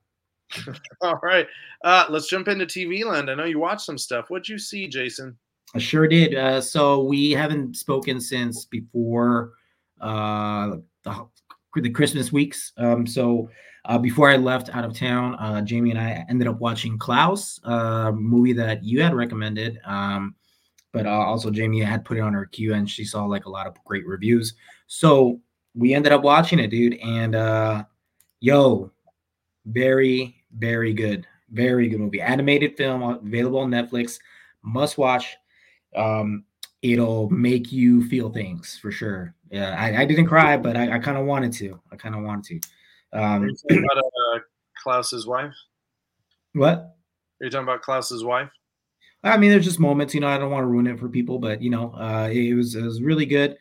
All right. Uh, let's jump into TV land. I know you watched some stuff. What'd you see, Jason? I sure did. Uh, so we haven't spoken since before uh, the, the Christmas weeks. Um, so uh, before I left out of town, uh, Jamie and I ended up watching Klaus, a movie that you had recommended. Um, but uh, also Jamie had put it on her queue and she saw like a lot of great reviews. So we ended up watching it, dude. And uh, yo, very, very good. Very good movie. Animated film available on Netflix. Must watch um it'll make you feel things for sure yeah i, I didn't cry but i, I kind of wanted to i kind of wanted to um about uh, Klaus's wife? what Are you talking about Klaus's wife? I mean, there's just moments, you know, I don't want to ruin it for people, but you know, uh, it was it was really good.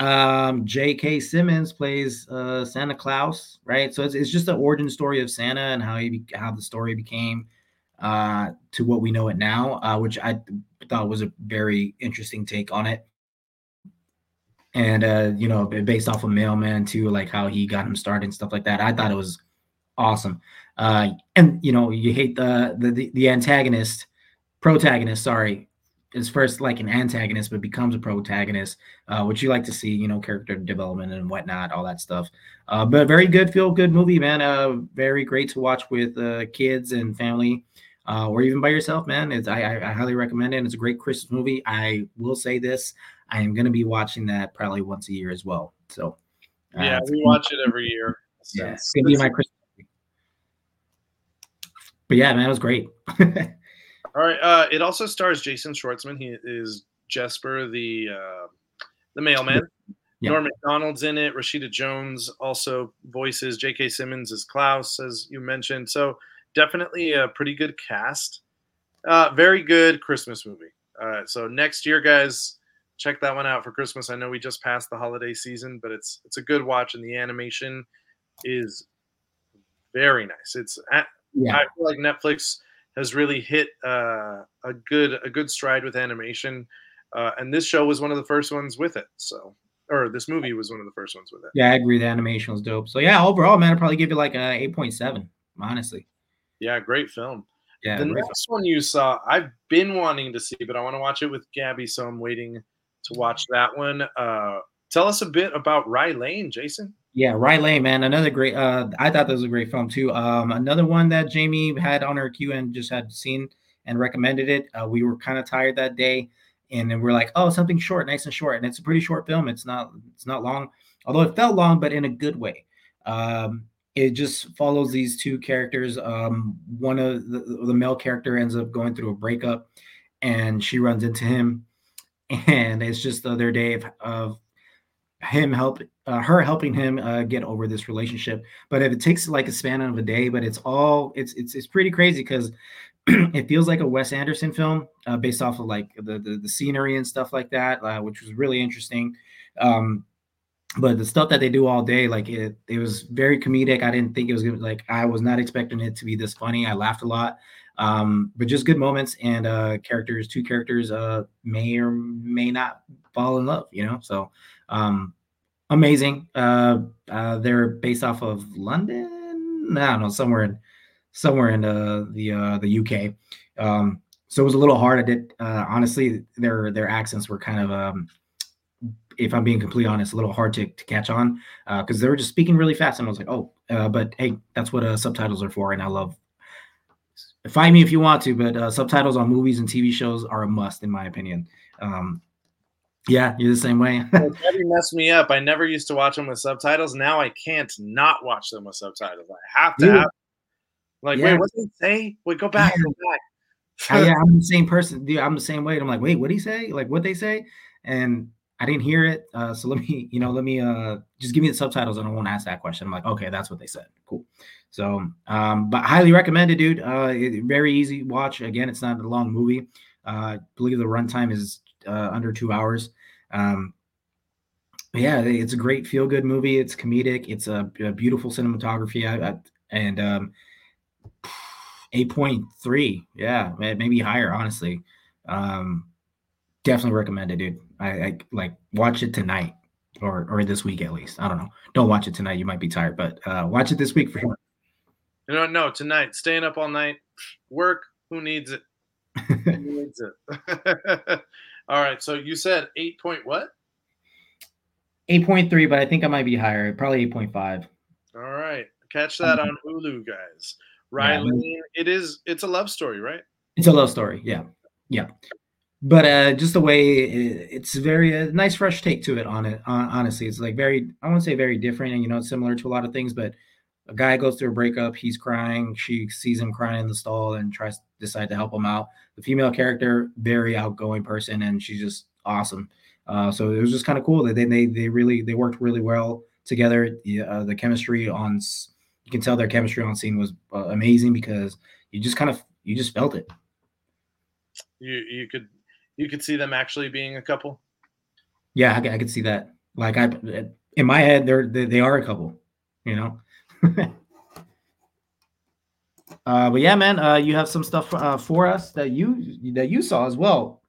Um, J.K. Simmons plays uh, Santa Claus, right? So it's, it's just the origin story of Santa and how he how the story became uh, to what we know it now, uh, which I thought was a very interesting take on it. And uh, you know, based off of Mailman too, like how he got him started and stuff like that. I thought it was awesome. Uh, and you know, you hate the the the antagonist, protagonist, sorry, is first like an antagonist but becomes a protagonist, uh, which you like to see, you know, character development and whatnot, all that stuff. Uh, but very good, feel good movie, man. Uh, very great to watch with uh, kids and family uh, or even by yourself, man. It's, I, I, highly recommend it. It's a great Christmas movie. I will say this: I am going to be watching that probably once a year as well. So, uh, yeah, we watch it every year. Yeah, it's gonna be my Christmas. Movie. But yeah, man, it was great. All right. Uh, it also stars Jason Schwartzman. He is Jesper, the uh, the mailman. Yeah. Norm Macdonald's in it. Rashida Jones also voices J.K. Simmons as Klaus, as you mentioned. So definitely a pretty good cast. Uh, very good Christmas movie. Uh, so next year, guys, check that one out for Christmas. I know we just passed the holiday season, but it's it's a good watch, and the animation is very nice. It's yeah. I feel like Netflix has really hit uh, a good a good stride with animation, uh, and this show was one of the first ones with it. So, or this movie was one of the first ones with it. Yeah, I agree. The animation was dope. So yeah, overall, man, I'd probably give you like a eight point seven. Honestly. Yeah, great film. Yeah. The next film. one you saw, I've been wanting to see, but I want to watch it with Gabby, so I'm waiting to watch that one. Uh, tell us a bit about Rye Lane, Jason. Yeah, Rye Lane, man, another great. Uh, I thought that was a great film too. Um, another one that Jamie had on her queue and just had seen and recommended it. Uh, we were kind of tired that day, and then we're like, oh, something short, nice and short, and it's a pretty short film. It's not, it's not long, although it felt long, but in a good way. Um, it just follows these two characters. Um, one of the, the male character ends up going through a breakup, and she runs into him, and it's just the other day of, of him help uh, her helping him uh, get over this relationship. But if it takes like a span of a day, but it's all it's it's it's pretty crazy because it feels like a Wes Anderson film uh, based off of like the, the, the scenery and stuff like that, uh, which was really interesting. Um, but the stuff that they do all day, like it, it was very comedic. I didn't think it was gonna like I was not expecting it to be this funny. I laughed a lot, um, but just good moments and uh, characters. Two characters uh, may or may not fall in love, you know. So um, amazing. Uh, uh, they're based off of London. I don't know somewhere in somewhere in uh, the uh, the UK. Um, so it was a little hard. I did uh, honestly. Their their accents were kind of um, if I'm being completely honest, a little hard to, to catch on because uh, they were just speaking really fast, and I was like, oh, uh, but hey, that's what uh, subtitles are for, and I love. Find me if you want to, but uh, subtitles on movies and TV shows are a must, in my opinion. Um, yeah, you're the same way. well, messed me up. I never used to watch them with subtitles. Now I can't not watch them with subtitles. I have to Dude. have. Like, yeah. wait, what did he say? Wait, go back, go back. Yeah, I'm the same person. Dude, I'm the same way. I'm like, wait, what did he say? Like, what they say? And I didn't hear it. Uh, so let me, you know, let me uh, just give me the subtitles and I won't ask that question. I'm like, okay, that's what they said. Cool. So, um, but highly recommended, dude. Uh, it, very easy watch. Again, it's not a long movie. Uh, I believe the runtime is uh, under two hours. Um, yeah, it's a great feel good movie. It's comedic. It's a, a beautiful cinematography. I, I, and um, 8.3. Yeah, maybe higher, honestly. Um, definitely recommend it, dude. I, I like watch it tonight or or this week at least. I don't know. Don't watch it tonight. You might be tired, but uh, watch it this week for sure. You know, no, tonight. Staying up all night, work. Who needs it? who needs it? all right. So you said eight point what? Eight point three, but I think I might be higher. Probably eight point five. All right. Catch that on Hulu, guys. Rye Lane, yeah. it is. It's a love story, right? It's a love story. Yeah. Yeah but uh, just the way it, it's very a nice fresh take to it on it. honestly, it's like very I won't say very different, and you know, it's similar to a lot of things. But a guy goes through a breakup, he's crying, she sees him crying in the stall and tries decide to help him out. The female character, very outgoing person, and she's just awesome. Uh, so it was just kind of cool that they, they they really they worked really well together. Uh, the chemistry on you can tell their chemistry on scene was uh, amazing because you just kind of you just felt it. you you could you could see them actually being a couple. Yeah, I, I could see that. Like I, in my head, they're they, they are a couple. You know. uh, but yeah, man, uh, you have some stuff uh, for us that you that you saw as well.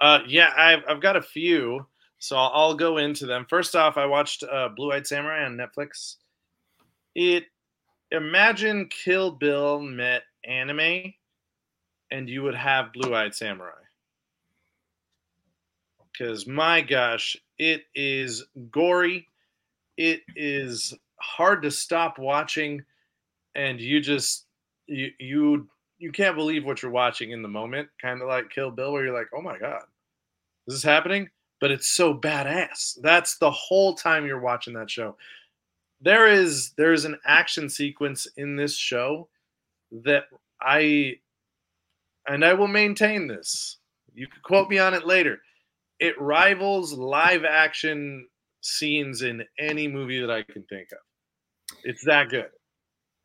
Uh, yeah, I've I've got a few, so I'll, I'll go into them. First off, I watched uh, Blue Eyed Samurai on Netflix. It imagine Kill Bill met anime, and you would have Blue Eyed Samurai. Because my gosh, it is gory. It is hard to stop watching, and you just you you you can't believe what you're watching in the moment. Kind of like Kill Bill, where you're like, oh my god, this is happening? But it's so badass. That's the whole time you're watching that show there is there is an action sequence in this show that I and I will maintain this. You can quote me on it later. It rivals live action scenes in any movie that I can think of. It's that good.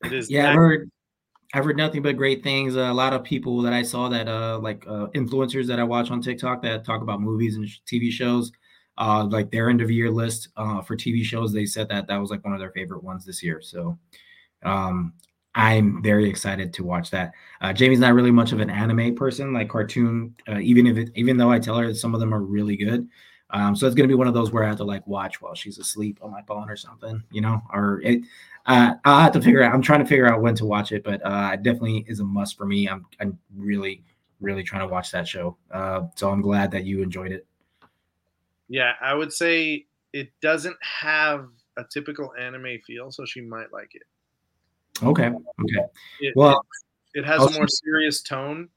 It is. Yeah, I've heard. I've heard nothing but great things. Uh, a lot of people that I saw that, uh, like uh, influencers that I watch on TikTok that talk about movies and TV shows, uh, like their end of year list uh, for TV shows. They said that that was like one of their favorite ones this year. So um, I'm very excited to watch that. Uh, Jamie's not really much of an anime person, like cartoon. Uh, even if it, even though I tell her that some of them are really good. Um, so it's gonna be one of those where I have to like watch while she's asleep on my phone or something, you know. Or it, uh, I'll have to figure out. I'm trying to figure out when to watch it, but uh, it definitely is a must for me. I'm I'm really really trying to watch that show. Uh, so I'm glad that you enjoyed it. Yeah, I would say it doesn't have a typical anime feel, so she might like it. Okay. Okay. It, well, it, it has a more serious tone,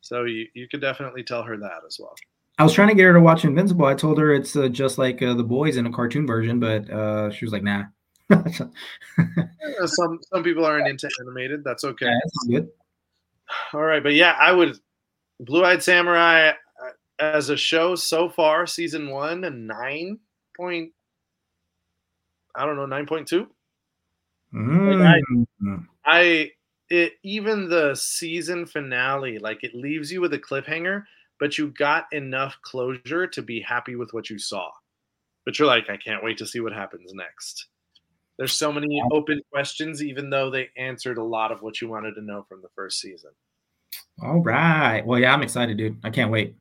so you you could definitely tell her that as well. I was trying to get her to watch Invincible. I told her it's uh, just like uh, the boys in a cartoon version, but uh, she was like, "Nah." some some people aren't into animated. That's okay. Yeah, that's good. All right, but yeah, I would. Blue Eyed Samurai as a show so far, season one, a nine point, I don't know, nine point two. Mm. Like I, I, it even the season finale, like it leaves you with a cliffhanger, but you got enough closure to be happy with what you saw. But you're like, I can't wait to see what happens next. There's so many open questions, even though they answered a lot of what you wanted to know from the first season. All right. Well, yeah, I'm excited, dude. I can't wait.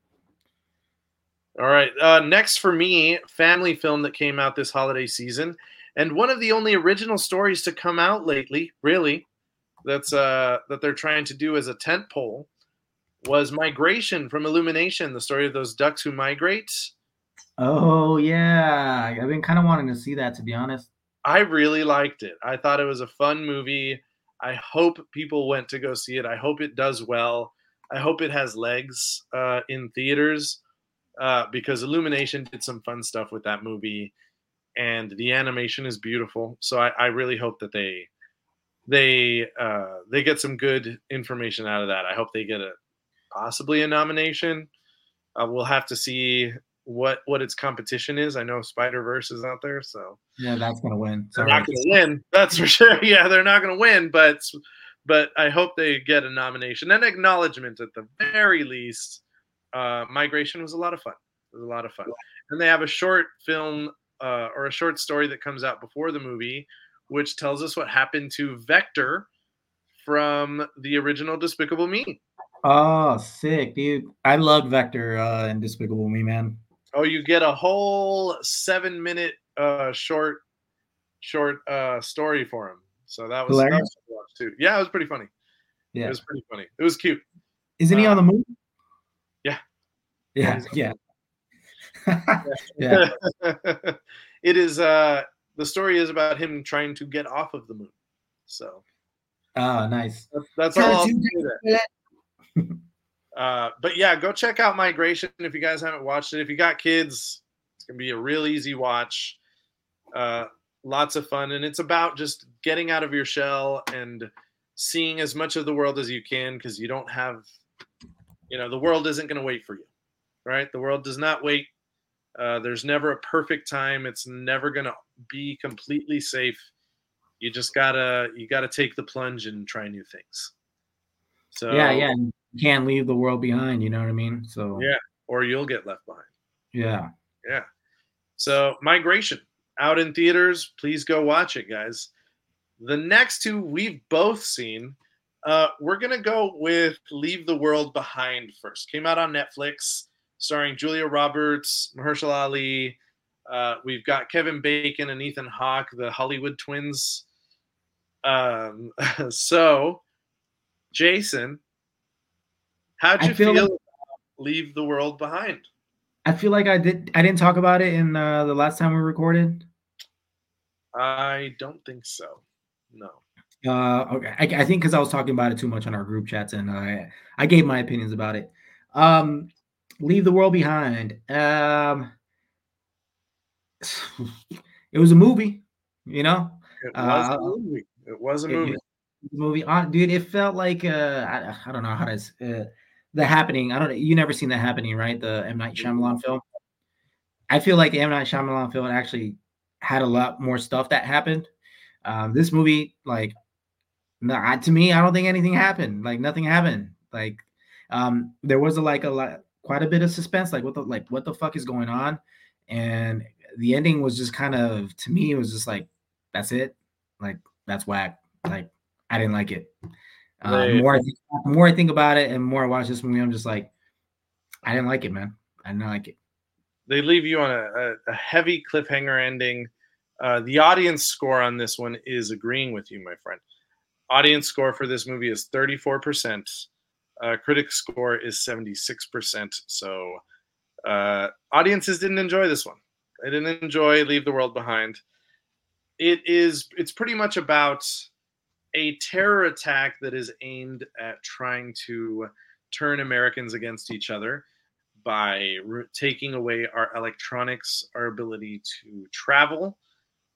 All right. Uh, next for me, family film that came out this holiday season, and one of the only original stories to come out lately, really, that's uh, that they're trying to do as a tent pole, was Migration from Illumination, the story of those ducks who migrate. Oh yeah, I've been kind of wanting to see that to be honest. I really liked it. I thought it was a fun movie. I hope people went to go see it. I hope it does well. I hope it has legs uh, in theaters uh, because Illumination did some fun stuff with that movie, and the animation is beautiful. So I, I really hope that they they uh, they get some good information out of that. I hope they get a possibly a nomination. Uh, we'll have to see what what its competition is. I know Spider Verse is out there, so yeah, that's gonna win. They're not gonna win, that's for sure. Yeah, they're not gonna win, but but I hope they get a nomination and acknowledgement at the very least uh, Migration was a lot of fun. It was a lot of fun. And they have a short film uh, or a short story that comes out before the movie, which tells us what happened to Vector from the original Despicable Me. Oh, sick, dude! I love Vector uh, in Despicable Me, man. Oh, you get a whole seven-minute uh, short, short uh, story for him. So that was, that was too. Yeah, it was pretty funny. Yeah, it was pretty funny. It was cute. Isn't he on the moon? movie? Yeah, yeah. yeah. it is uh the story is about him trying to get off of the moon. So Oh, nice. That's, that's all uh, but yeah, go check out Migration if you guys haven't watched it. If you got kids, it's gonna be a real easy watch. Uh, lots of fun, and it's about just getting out of your shell and seeing as much of the world as you can because you don't have, you know, the world isn't gonna wait for you right? The world does not wait. Uh, there's never a perfect time. It's never going to be completely safe. You just gotta you gotta take the plunge and try new things. So yeah, yeah, you can't leave the world behind. You know what I mean? So yeah, or you'll get left behind. yeah. Yeah. So migration out in theaters. Please go watch it, guys. The next two we've both seen. Uh, we're gonna go with Leave the World Behind first. Came out on Netflix, starring Julia Roberts, Mahershala Ali. Uh, we've got Kevin Bacon and Ethan Hawke, the Hollywood twins. Um, so, Jason, how'd I you feel feel? like- about Leave the World Behind. I feel like I did. I didn't talk about it in uh, the last time we recorded. I don't think so. No. Uh, okay, I, I think because I was talking about it too much on our group chats, and I I gave my opinions about it. Um, leave the world behind. Um, it was a movie, you know. It was Uh, a movie. It was a movie. it- movie, uh, dude. It felt like uh, I, I don't know how to uh, the happening. I don't. You never seen the happening, right? The M Night Shyamalan film. I feel like the M Night Shyamalan film actually had a lot more stuff that happened. Um, this movie, like, no, I, to me, I don't think anything happened. Like, nothing happened. Like, um, there was a like a lot, quite a bit of suspense. Like, what the like, what the fuck is going on? And the ending was just kind of, to me, it was just like, that's it. Like, that's whack. Like, I didn't like it. Uh, Right. more I think, the more I think about it, and more I watch this movie, I'm just like, I didn't like it, man. I didn't like it. They leave you on a, a, a heavy cliffhanger ending. Uh, the audience score on this one is agreeing with you, my friend. Audience score for this movie is 34%. Uh, critic score is 76%. So uh, audiences didn't enjoy this one. They didn't enjoy Leave the World Behind. It is. It's pretty much about a terror attack that is aimed at trying to turn Americans against each other by re- taking away our electronics, our ability to travel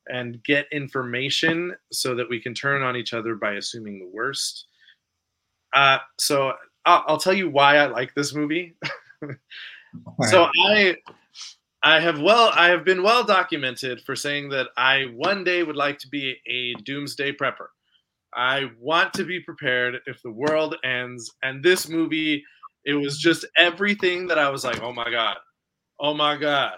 and get information so that we can turn on each other by assuming the worst. Uh, so I'll, I'll tell you why I like this movie. So I I have well I have been well documented for saying that I one day would like to be a doomsday prepper. I want to be prepared if the world ends and this movie it was just everything that I was like, "Oh my god. Oh my god.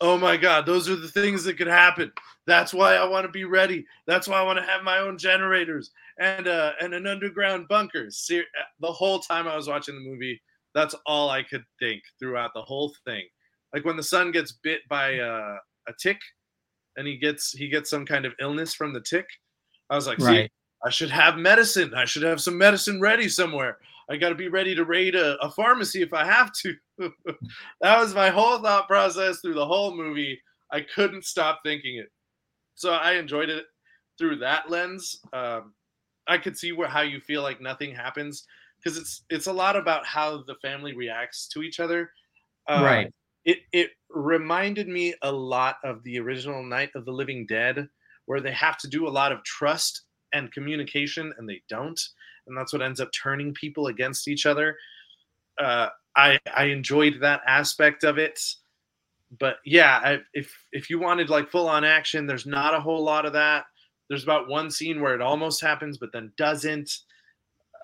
Oh my god, those are the things that could happen. That's why I want to be ready. That's why I want to have my own generators and uh and an underground bunker." Ser- the whole time I was watching the movie, that's all I could think throughout the whole thing. Like when the son gets bit by uh, a tick, and he gets he gets some kind of illness from the tick. I was like, right. I should have medicine. I should have some medicine ready somewhere. I got to be ready to raid a, a pharmacy if I have to. that was my whole thought process through the whole movie. I couldn't stop thinking it. So I enjoyed it through that lens. Um, I could see where how you feel like nothing happens because it's it's a lot about how the family reacts to each other. Uh, right. It it reminded me a lot of the original Night of the Living Dead, where they have to do a lot of trust and communication, and they don't, and that's what ends up turning people against each other. Uh, I I enjoyed that aspect of it, but yeah, I, if if you wanted like full on action, there's not a whole lot of that. There's about one scene where it almost happens, but then doesn't.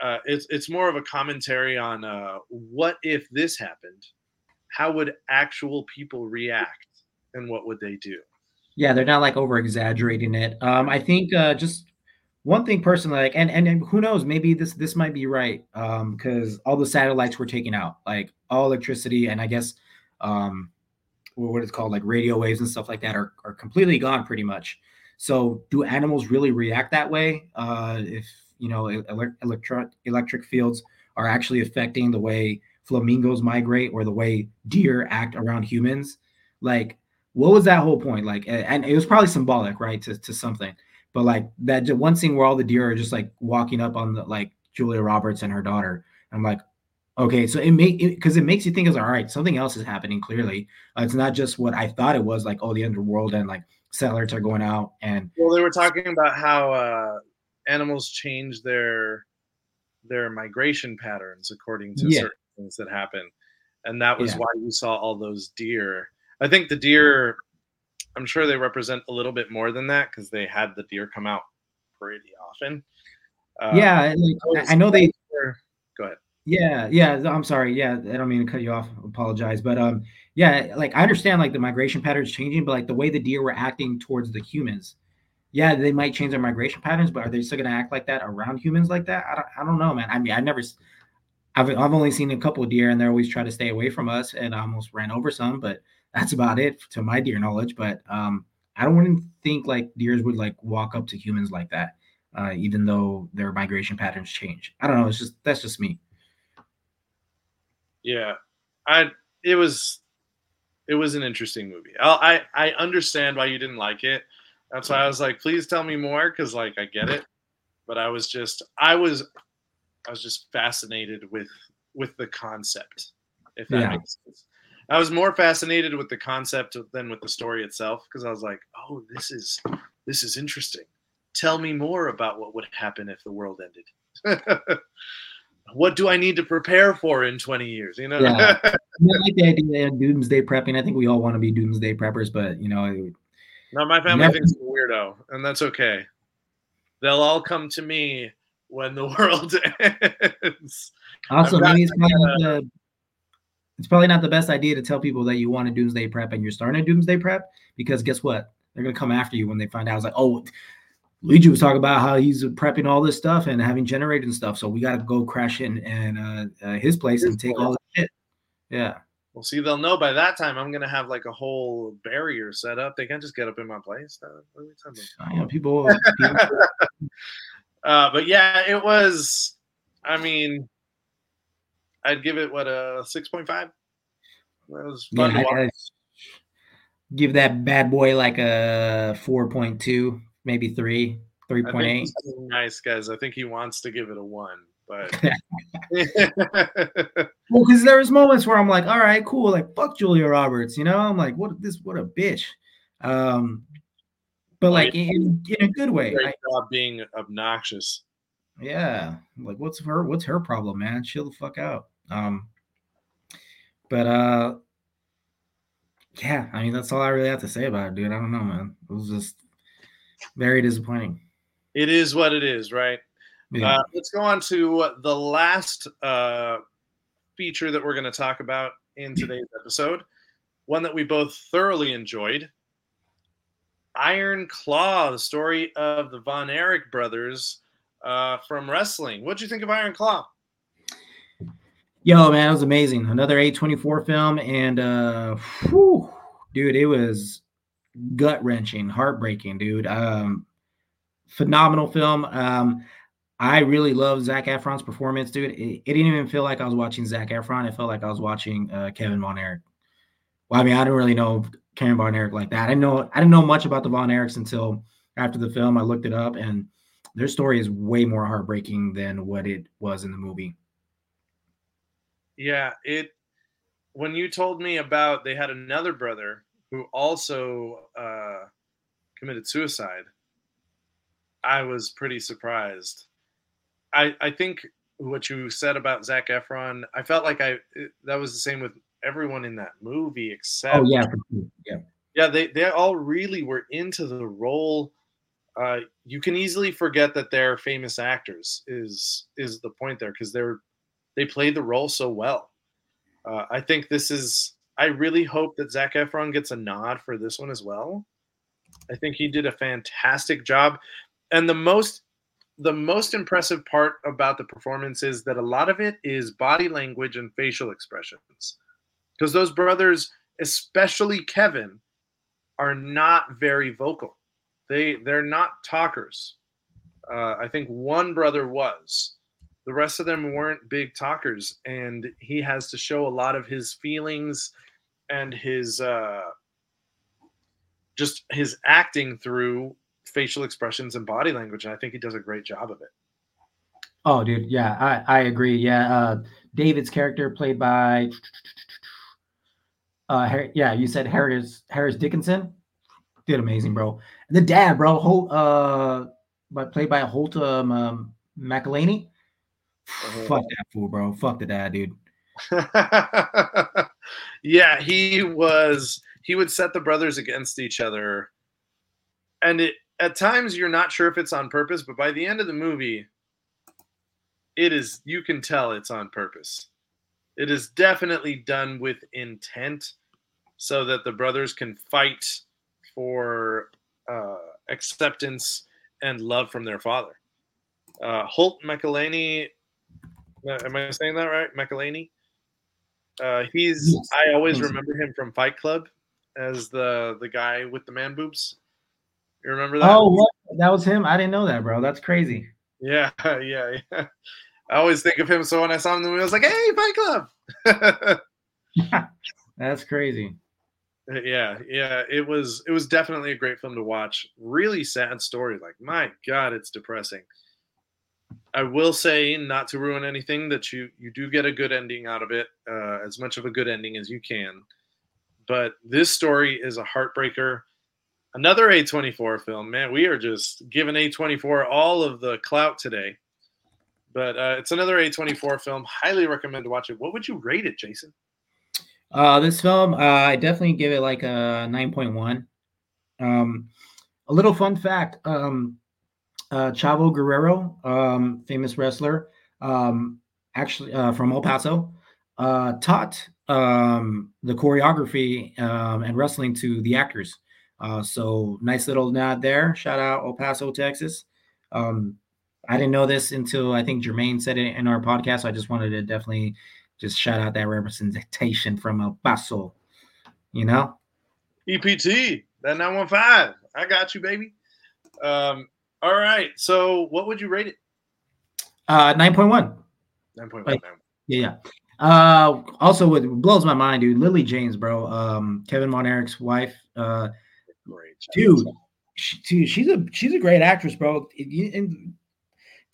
Uh, it's it's more of a commentary on uh, what if this happened how would actual people react and what would they do Yeah, they're not like over exaggerating it. Um, I think uh, just one thing personally, like, and, and and who knows, maybe this this might be right, um, because all the satellites were taken out, like all electricity, and I guess, um, what it's called, like radio waves and stuff like that, are are completely gone, pretty much. So, do animals really react that way? Uh, if you know, ele- electro- electric fields are actually affecting the way flamingos migrate or the way deer act around humans, like what was that whole point? Like and it was probably symbolic right to, to something. But like that one scene where all the deer are just like walking up on the like julia roberts and her daughter i'm like okay so it make because it, makes you think it's all right something else is happening clearly. Uh, it's not just what i thought it was like oh the underworld and like settlers are going out and well they were talking about how uh, animals change their their migration patterns according to Yeah. certain things that happen and that was Yeah. why you saw all those deer i think the deer i'm sure they represent a little bit more than that because they had the deer come out pretty often uh, yeah like, I, know they go ahead. Yeah, yeah. I'm sorry. Yeah, I don't mean to cut you off. Apologize, but um, yeah, like I understand like the migration patterns changing, but like the way the deer were acting towards the humans, yeah, they might change their migration patterns, but are they still gonna act like that around humans like that? I don't, I don't know, man. I mean, I never, I've, I've only seen a couple deer, and they always try to stay away from us, and I almost ran over some, but that's about it to my deer knowledge. But um, I don't want to think like deers would like walk up to humans like that, uh, even though their migration patterns change. I don't know. It's just that's just me. Yeah, I it was it was an interesting movie. I I, I understand why you didn't like it. That's why I was like, please tell me more, because like I get it, but I was just I was I was just fascinated with with the concept. If that yeah. makes sense. I was more fascinated with the concept than with the story itself because I was like, oh, this is this is interesting. Tell me more about what would happen if the world ended. what do I need to prepare for in 20 years? You know, yeah. I like the idea of doomsday prepping. I think we all want to be doomsday preppers, but you know, no, my family never... thinks I'm a weirdo, and that's okay. They'll all come to me when the world ends. Also, maybe it's probably, not the, it's probably not the best idea to tell people that you want a doomsday prep and you're starting a doomsday prep because guess what? They're gonna come after you when they find out. It's like, oh, Luigi was talking about how he's prepping all this stuff and having generated and stuff. So we got to go crash in and uh, uh, his place his and take place. all the shit. Yeah. Well, see, they'll know by that time I'm gonna have like a whole barrier set up. They can't just get up in my place. Uh, yeah, people. people. uh, but yeah, it was. I mean, I'd give it what a six point five. That was fun yeah, give that bad boy like a four point two maybe three, three point eight. Nice guys. I think he wants to give it a one, but well, because there's moments where I'm like, all right, cool, like fuck Julia Roberts, you know. I'm like, what this, what a bitch. Um, but like in, in a good way. Great job being obnoxious. Yeah, like what's her what's her problem, man? Chill the fuck out. Um, but uh, yeah, I mean that's all I really have to say about it, dude. I don't know, man. It was just very disappointing. It is what it is, right? Yeah. Uh, let's go on to the last uh, feature that we're going to talk about in today's episode. One that we both thoroughly enjoyed. Iron Claw, the story of the Von Erich brothers uh, from wrestling. What'd you think of Iron Claw? Yo, man, it was amazing. Another A24 film, and uh, whew, dude, it was gut wrenching, heartbreaking, dude. Um, phenomenal film. Um, I really love Zac Efron's performance, dude. It, it, didn't even feel like I was watching Zac Efron. It felt like I was watching uh, Kevin Von Erich. Well, I mean, I didn't really know Kevin Von Erich like that. I didn't know I didn't know much about the Von Erichs until after the film. I looked it up, and their story is way more heartbreaking than what it was in the movie. Yeah, it. When you told me about they had another brother who also uh, committed suicide, I was pretty surprised. I I think what you said about Zac Efron, I felt like I that was the same with everyone in that movie except oh yeah yeah yeah they they all really were into the role. Uh, you can easily forget that they're famous actors is is the point there because they're they played the role so well. Uh, I think this is I really hope that Zac Efron gets a nod for this one as well. I think he did a fantastic job. And the most the most impressive part about the performance is that a lot of it is body language and facial expressions. Because those brothers, especially Kevin, are not very vocal. They they're not talkers. Uh, I think one brother was. The rest of them weren't big talkers, and he has to show a lot of his feelings and his uh, just his acting through facial expressions and body language, and I think he does a great job of it. Oh, dude, yeah, I I agree. Yeah, uh, David's character played by, uh, yeah, you said Harris Harris Dickinson, did amazing, bro. And the dad, bro, Holt, uh, but played by Holt um, um McCallany. Uh-huh. Fuck that fool, bro. Fuck the dad, dude. yeah, he was. He would set the brothers against each other, and it at times you're not sure if it's on purpose, but by the end of the movie, it is you can tell it's on purpose. It is definitely done with intent so that the brothers can fight for uh, acceptance and love from their father. Uh, Holt McCallany, uh, am I saying that right? McCallany. Uh, he's. Yes. I always remember him from Fight Club as the the guy with the man boobs. You remember that? Oh, what? that was him. I didn't know that, bro. That's crazy. Yeah, yeah, yeah. I always think of him. So when I saw him in the movie, I was like, "Hey, Fight Club." That's crazy. Yeah, yeah. It was. It was definitely a great film to watch. Really sad story. Like, my God, it's depressing. I will say, not to ruin anything, that you you do get a good ending out of it, uh, as much of a good ending as you can. But this story is a heartbreaker. Another A24 film, man. We are just giving A24 all of the clout today. But uh, it's another A24 film. Highly recommend to watch it. What would you rate it, Jason? Uh, this film, uh, I definitely give it like a 9.1. Um, a little fun fact um, uh, Chavo Guerrero, um, famous wrestler, um, actually uh, from El Paso, uh, taught um, the choreography um, and wrestling to the actors. Uh, so nice little nod there. Shout out El Paso, Texas. Um, I didn't know this until I think Jermaine said it in our podcast. So I just wanted to definitely just shout out that representation from El Paso. You know, EPT that 915. I got you, baby. Um, all right. So what would you rate it? Uh, 9.1. 9.1. yeah, yeah. Uh, also, what blows my mind, dude, Lily James, bro. Um, Kevin Von Erich's wife. Uh, great, dude. She, dude, she's a she's a great actress, bro. And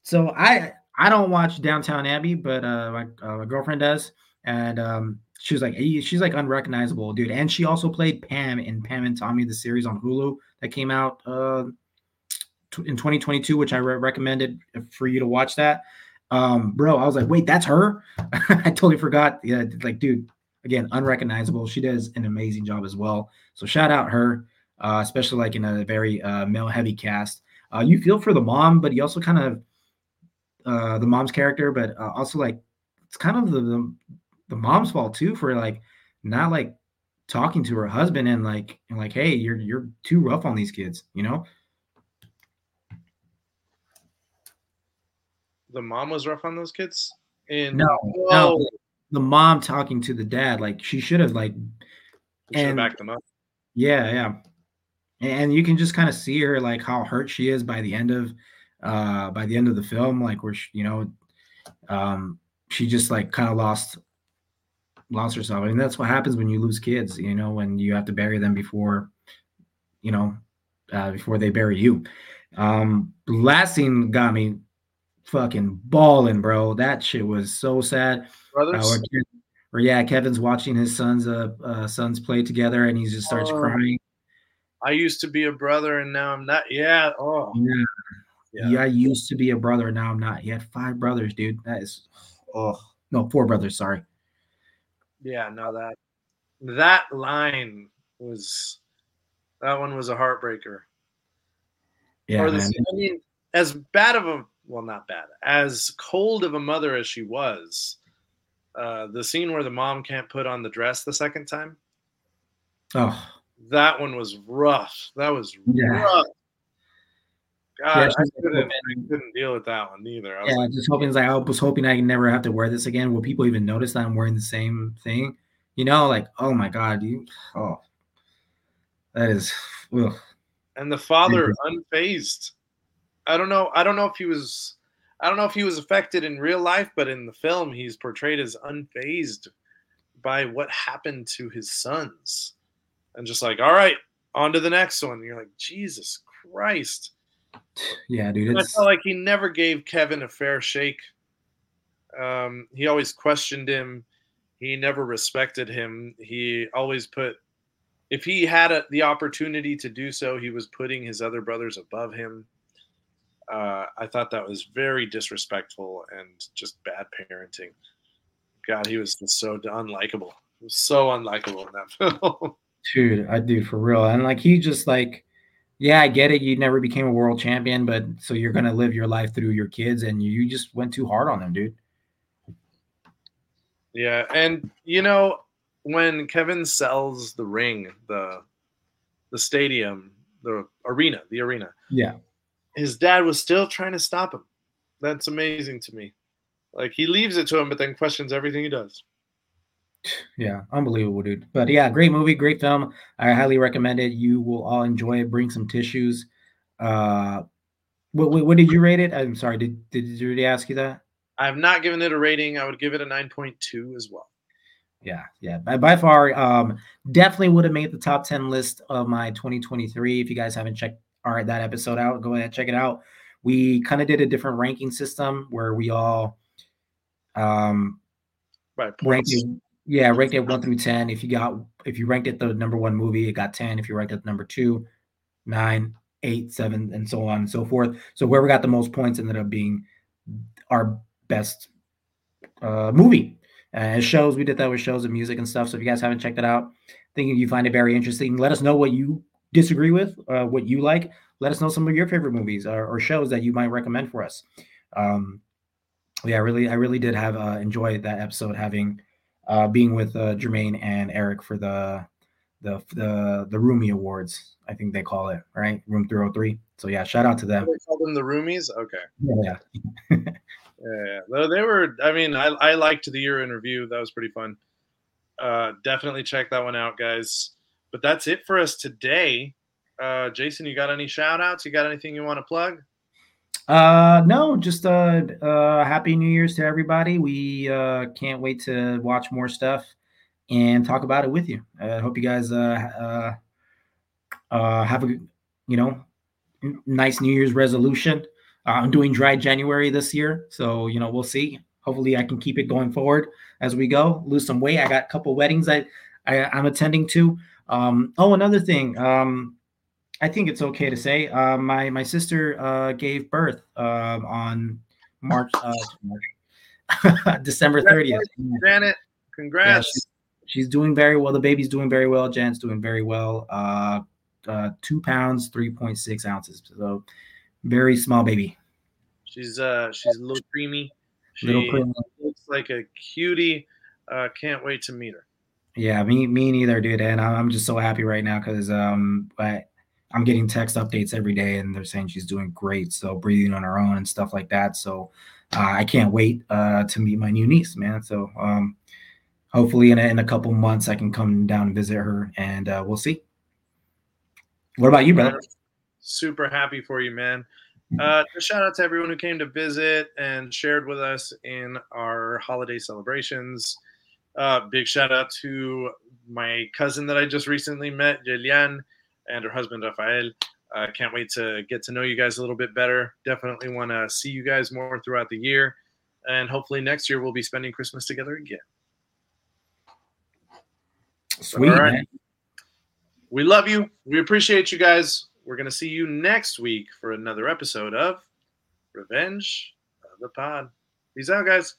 so I I don't watch Downton Abbey, but uh, my, uh, my girlfriend does, and um, she was like, she's like unrecognizable, dude. And she also played Pam in Pam and Tommy, the series on Hulu that came out uh, in 2022, which I re- recommended for you to watch that. Um, bro, I was like, wait, that's her. I totally forgot. Yeah, like, dude, again, unrecognizable. She does an amazing job as well. So shout out her, uh, especially like in a very uh, male heavy cast. Uh, you feel for the mom, but you also kind of uh, the mom's character, but uh, also like it's kind of the, the the mom's fault too for like not like talking to her husband and like and like, hey, you're you're too rough on these kids, you know. The mom was rough on those kids? And no, no, the mom talking to the dad, like she should have like and backed them up. Yeah, yeah. And you can just kind of see her like how hurt she is by the end of uh by the end of the film, like where she, you know, um she just like kind of lost lost herself. I mean, that's what happens when you lose kids, you know, when you have to bury them before, you know, uh, before they bury you. Um, last scene got me fucking bawling, bro. That shit was so sad. Brothers. Uh, or, or, yeah, Kevin's watching his sons uh, uh sons play together, and he just starts oh, crying. I used to be a brother, and now I'm not. Yeah. Oh. Yeah. yeah. Yeah. I used to be a brother, now I'm not. He had five brothers, dude. That is. Oh no, four brothers. Sorry. Yeah. No that that line was that one was a heartbreaker. Yeah, the, I mean, as bad of a well, not bad, as cold of a mother as she was, uh, the scene where the mom can't put on the dress the second time. Oh, that one was rough. That was yeah. rough. God, yeah, I, couldn't, I couldn't deal with that one either. I yeah, like, just hoping like I was hoping I never have to wear this again. Will people even notice that I'm wearing the same thing? You know, like oh my god, you oh that is. Ugh. And the father unfazed. I don't know. I don't know if he was. I don't know if he was affected in real life, but in the film, he's portrayed as unfazed by what happened to his sons, and just like, all right, on to the next one. And you're like, Jesus Christ. Yeah, dude. I felt like he never gave Kevin a fair shake. Um, he always questioned him. He never respected him. He always put, if he had a, the opportunity to do so, he was putting his other brothers above him uh, I thought that was very disrespectful and just bad parenting. God, he was just so unlikable. So unlikable in that film. Dude, I do for real. And like he just like yeah, I get it. You never became a world champion, but so you're gonna live your life through your kids, and you just went too hard on them, dude. Yeah, and you know when Kevin sells the ring, the the stadium, the arena, the arena. Yeah. His dad was still trying to stop him. That's amazing to me. Like he leaves it to him, but then questions everything he does. Yeah, unbelievable, dude. But yeah, great movie, great film. I highly recommend it. You will all enjoy it. Bring some tissues. Uh, what, what, did you rate it? I'm sorry. Did did you already ask you that? I have not given it a rating. I would give it a 9.2 as well. Yeah, yeah. By, by far, um, definitely would have made the top 10 list of my 2023. If you guys haven't checked all right that episode out, go ahead check it out. We kind of did a different ranking system where we all um right ranked it, yeah, ranked it one through ten. If you got if you ranked it the number one movie, it got 10. If you ranked it number two, nine, eight, seven, and so on and so forth. So whoever got the most points ended up being our best uh, movie. Uh, shows we did that with shows and music and stuff. So if you guys haven't checked it out, thinking you find it very interesting, let us know what you disagree with, uh, what you like. Let us know some of your favorite movies or, or shows that you might recommend for us. Um, yeah, I really, I really did have uh, enjoyed that episode having uh, being with uh, Jermaine and Eric for the the the the Roomie Awards. I think they call it right, Room 303. So yeah, shout out to them. They call them the Roomies. Okay. Yeah. yeah, yeah. They were. I mean, I I liked the year in review. That was pretty fun. Uh, definitely check that one out, guys. But that's it for us today. Uh, Jason, you got any shout outs? You got anything you want to plug? Uh, no, just uh, uh, happy New Year's to everybody. We uh, can't wait to watch more stuff and talk about it with you. I hope you guys uh, uh, uh, have a you know nice New Year's resolution. Uh, I'm doing dry January this year, so you know we'll see. Hopefully, I can keep it going forward as we go. Lose some weight. I got a couple weddings I, I I'm attending to. Um, oh, another thing. Um, I think it's okay to say uh, my my sister uh, gave birth uh, on March uh, December 30th. Janet, congrats. Yeah, she's doing very well. The baby's doing very well. Jan's doing very well. Uh, uh, two pounds, three point six ounces. So very small baby. She's uh she's a little creamy. She little creamy. looks like a cutie. Uh, can't wait to meet her. Yeah, me me neither, dude. And I'm just so happy right now because um I I'm getting text updates every day, and they're saying she's doing great. So breathing on her own and stuff like that. So uh, I can't wait uh, to meet my new niece, man. So um, hopefully in a, in a couple months I can come down and visit her, and uh, we'll see. What about you, brother? Super happy for you, man. Uh, shout out to everyone who came to visit and shared with us in our holiday celebrations. Uh, big shout out to my cousin that I just recently met, Jelian and her husband Rafael. I uh, can't wait to get to know you guys a little bit better. Definitely want to see you guys more throughout the year. And hopefully next year we'll be spending Christmas together again. Sweet. All right. Man. We love you. We appreciate you guys. We're going to see you next week for another episode of Revenge of the Pod. Peace out, guys.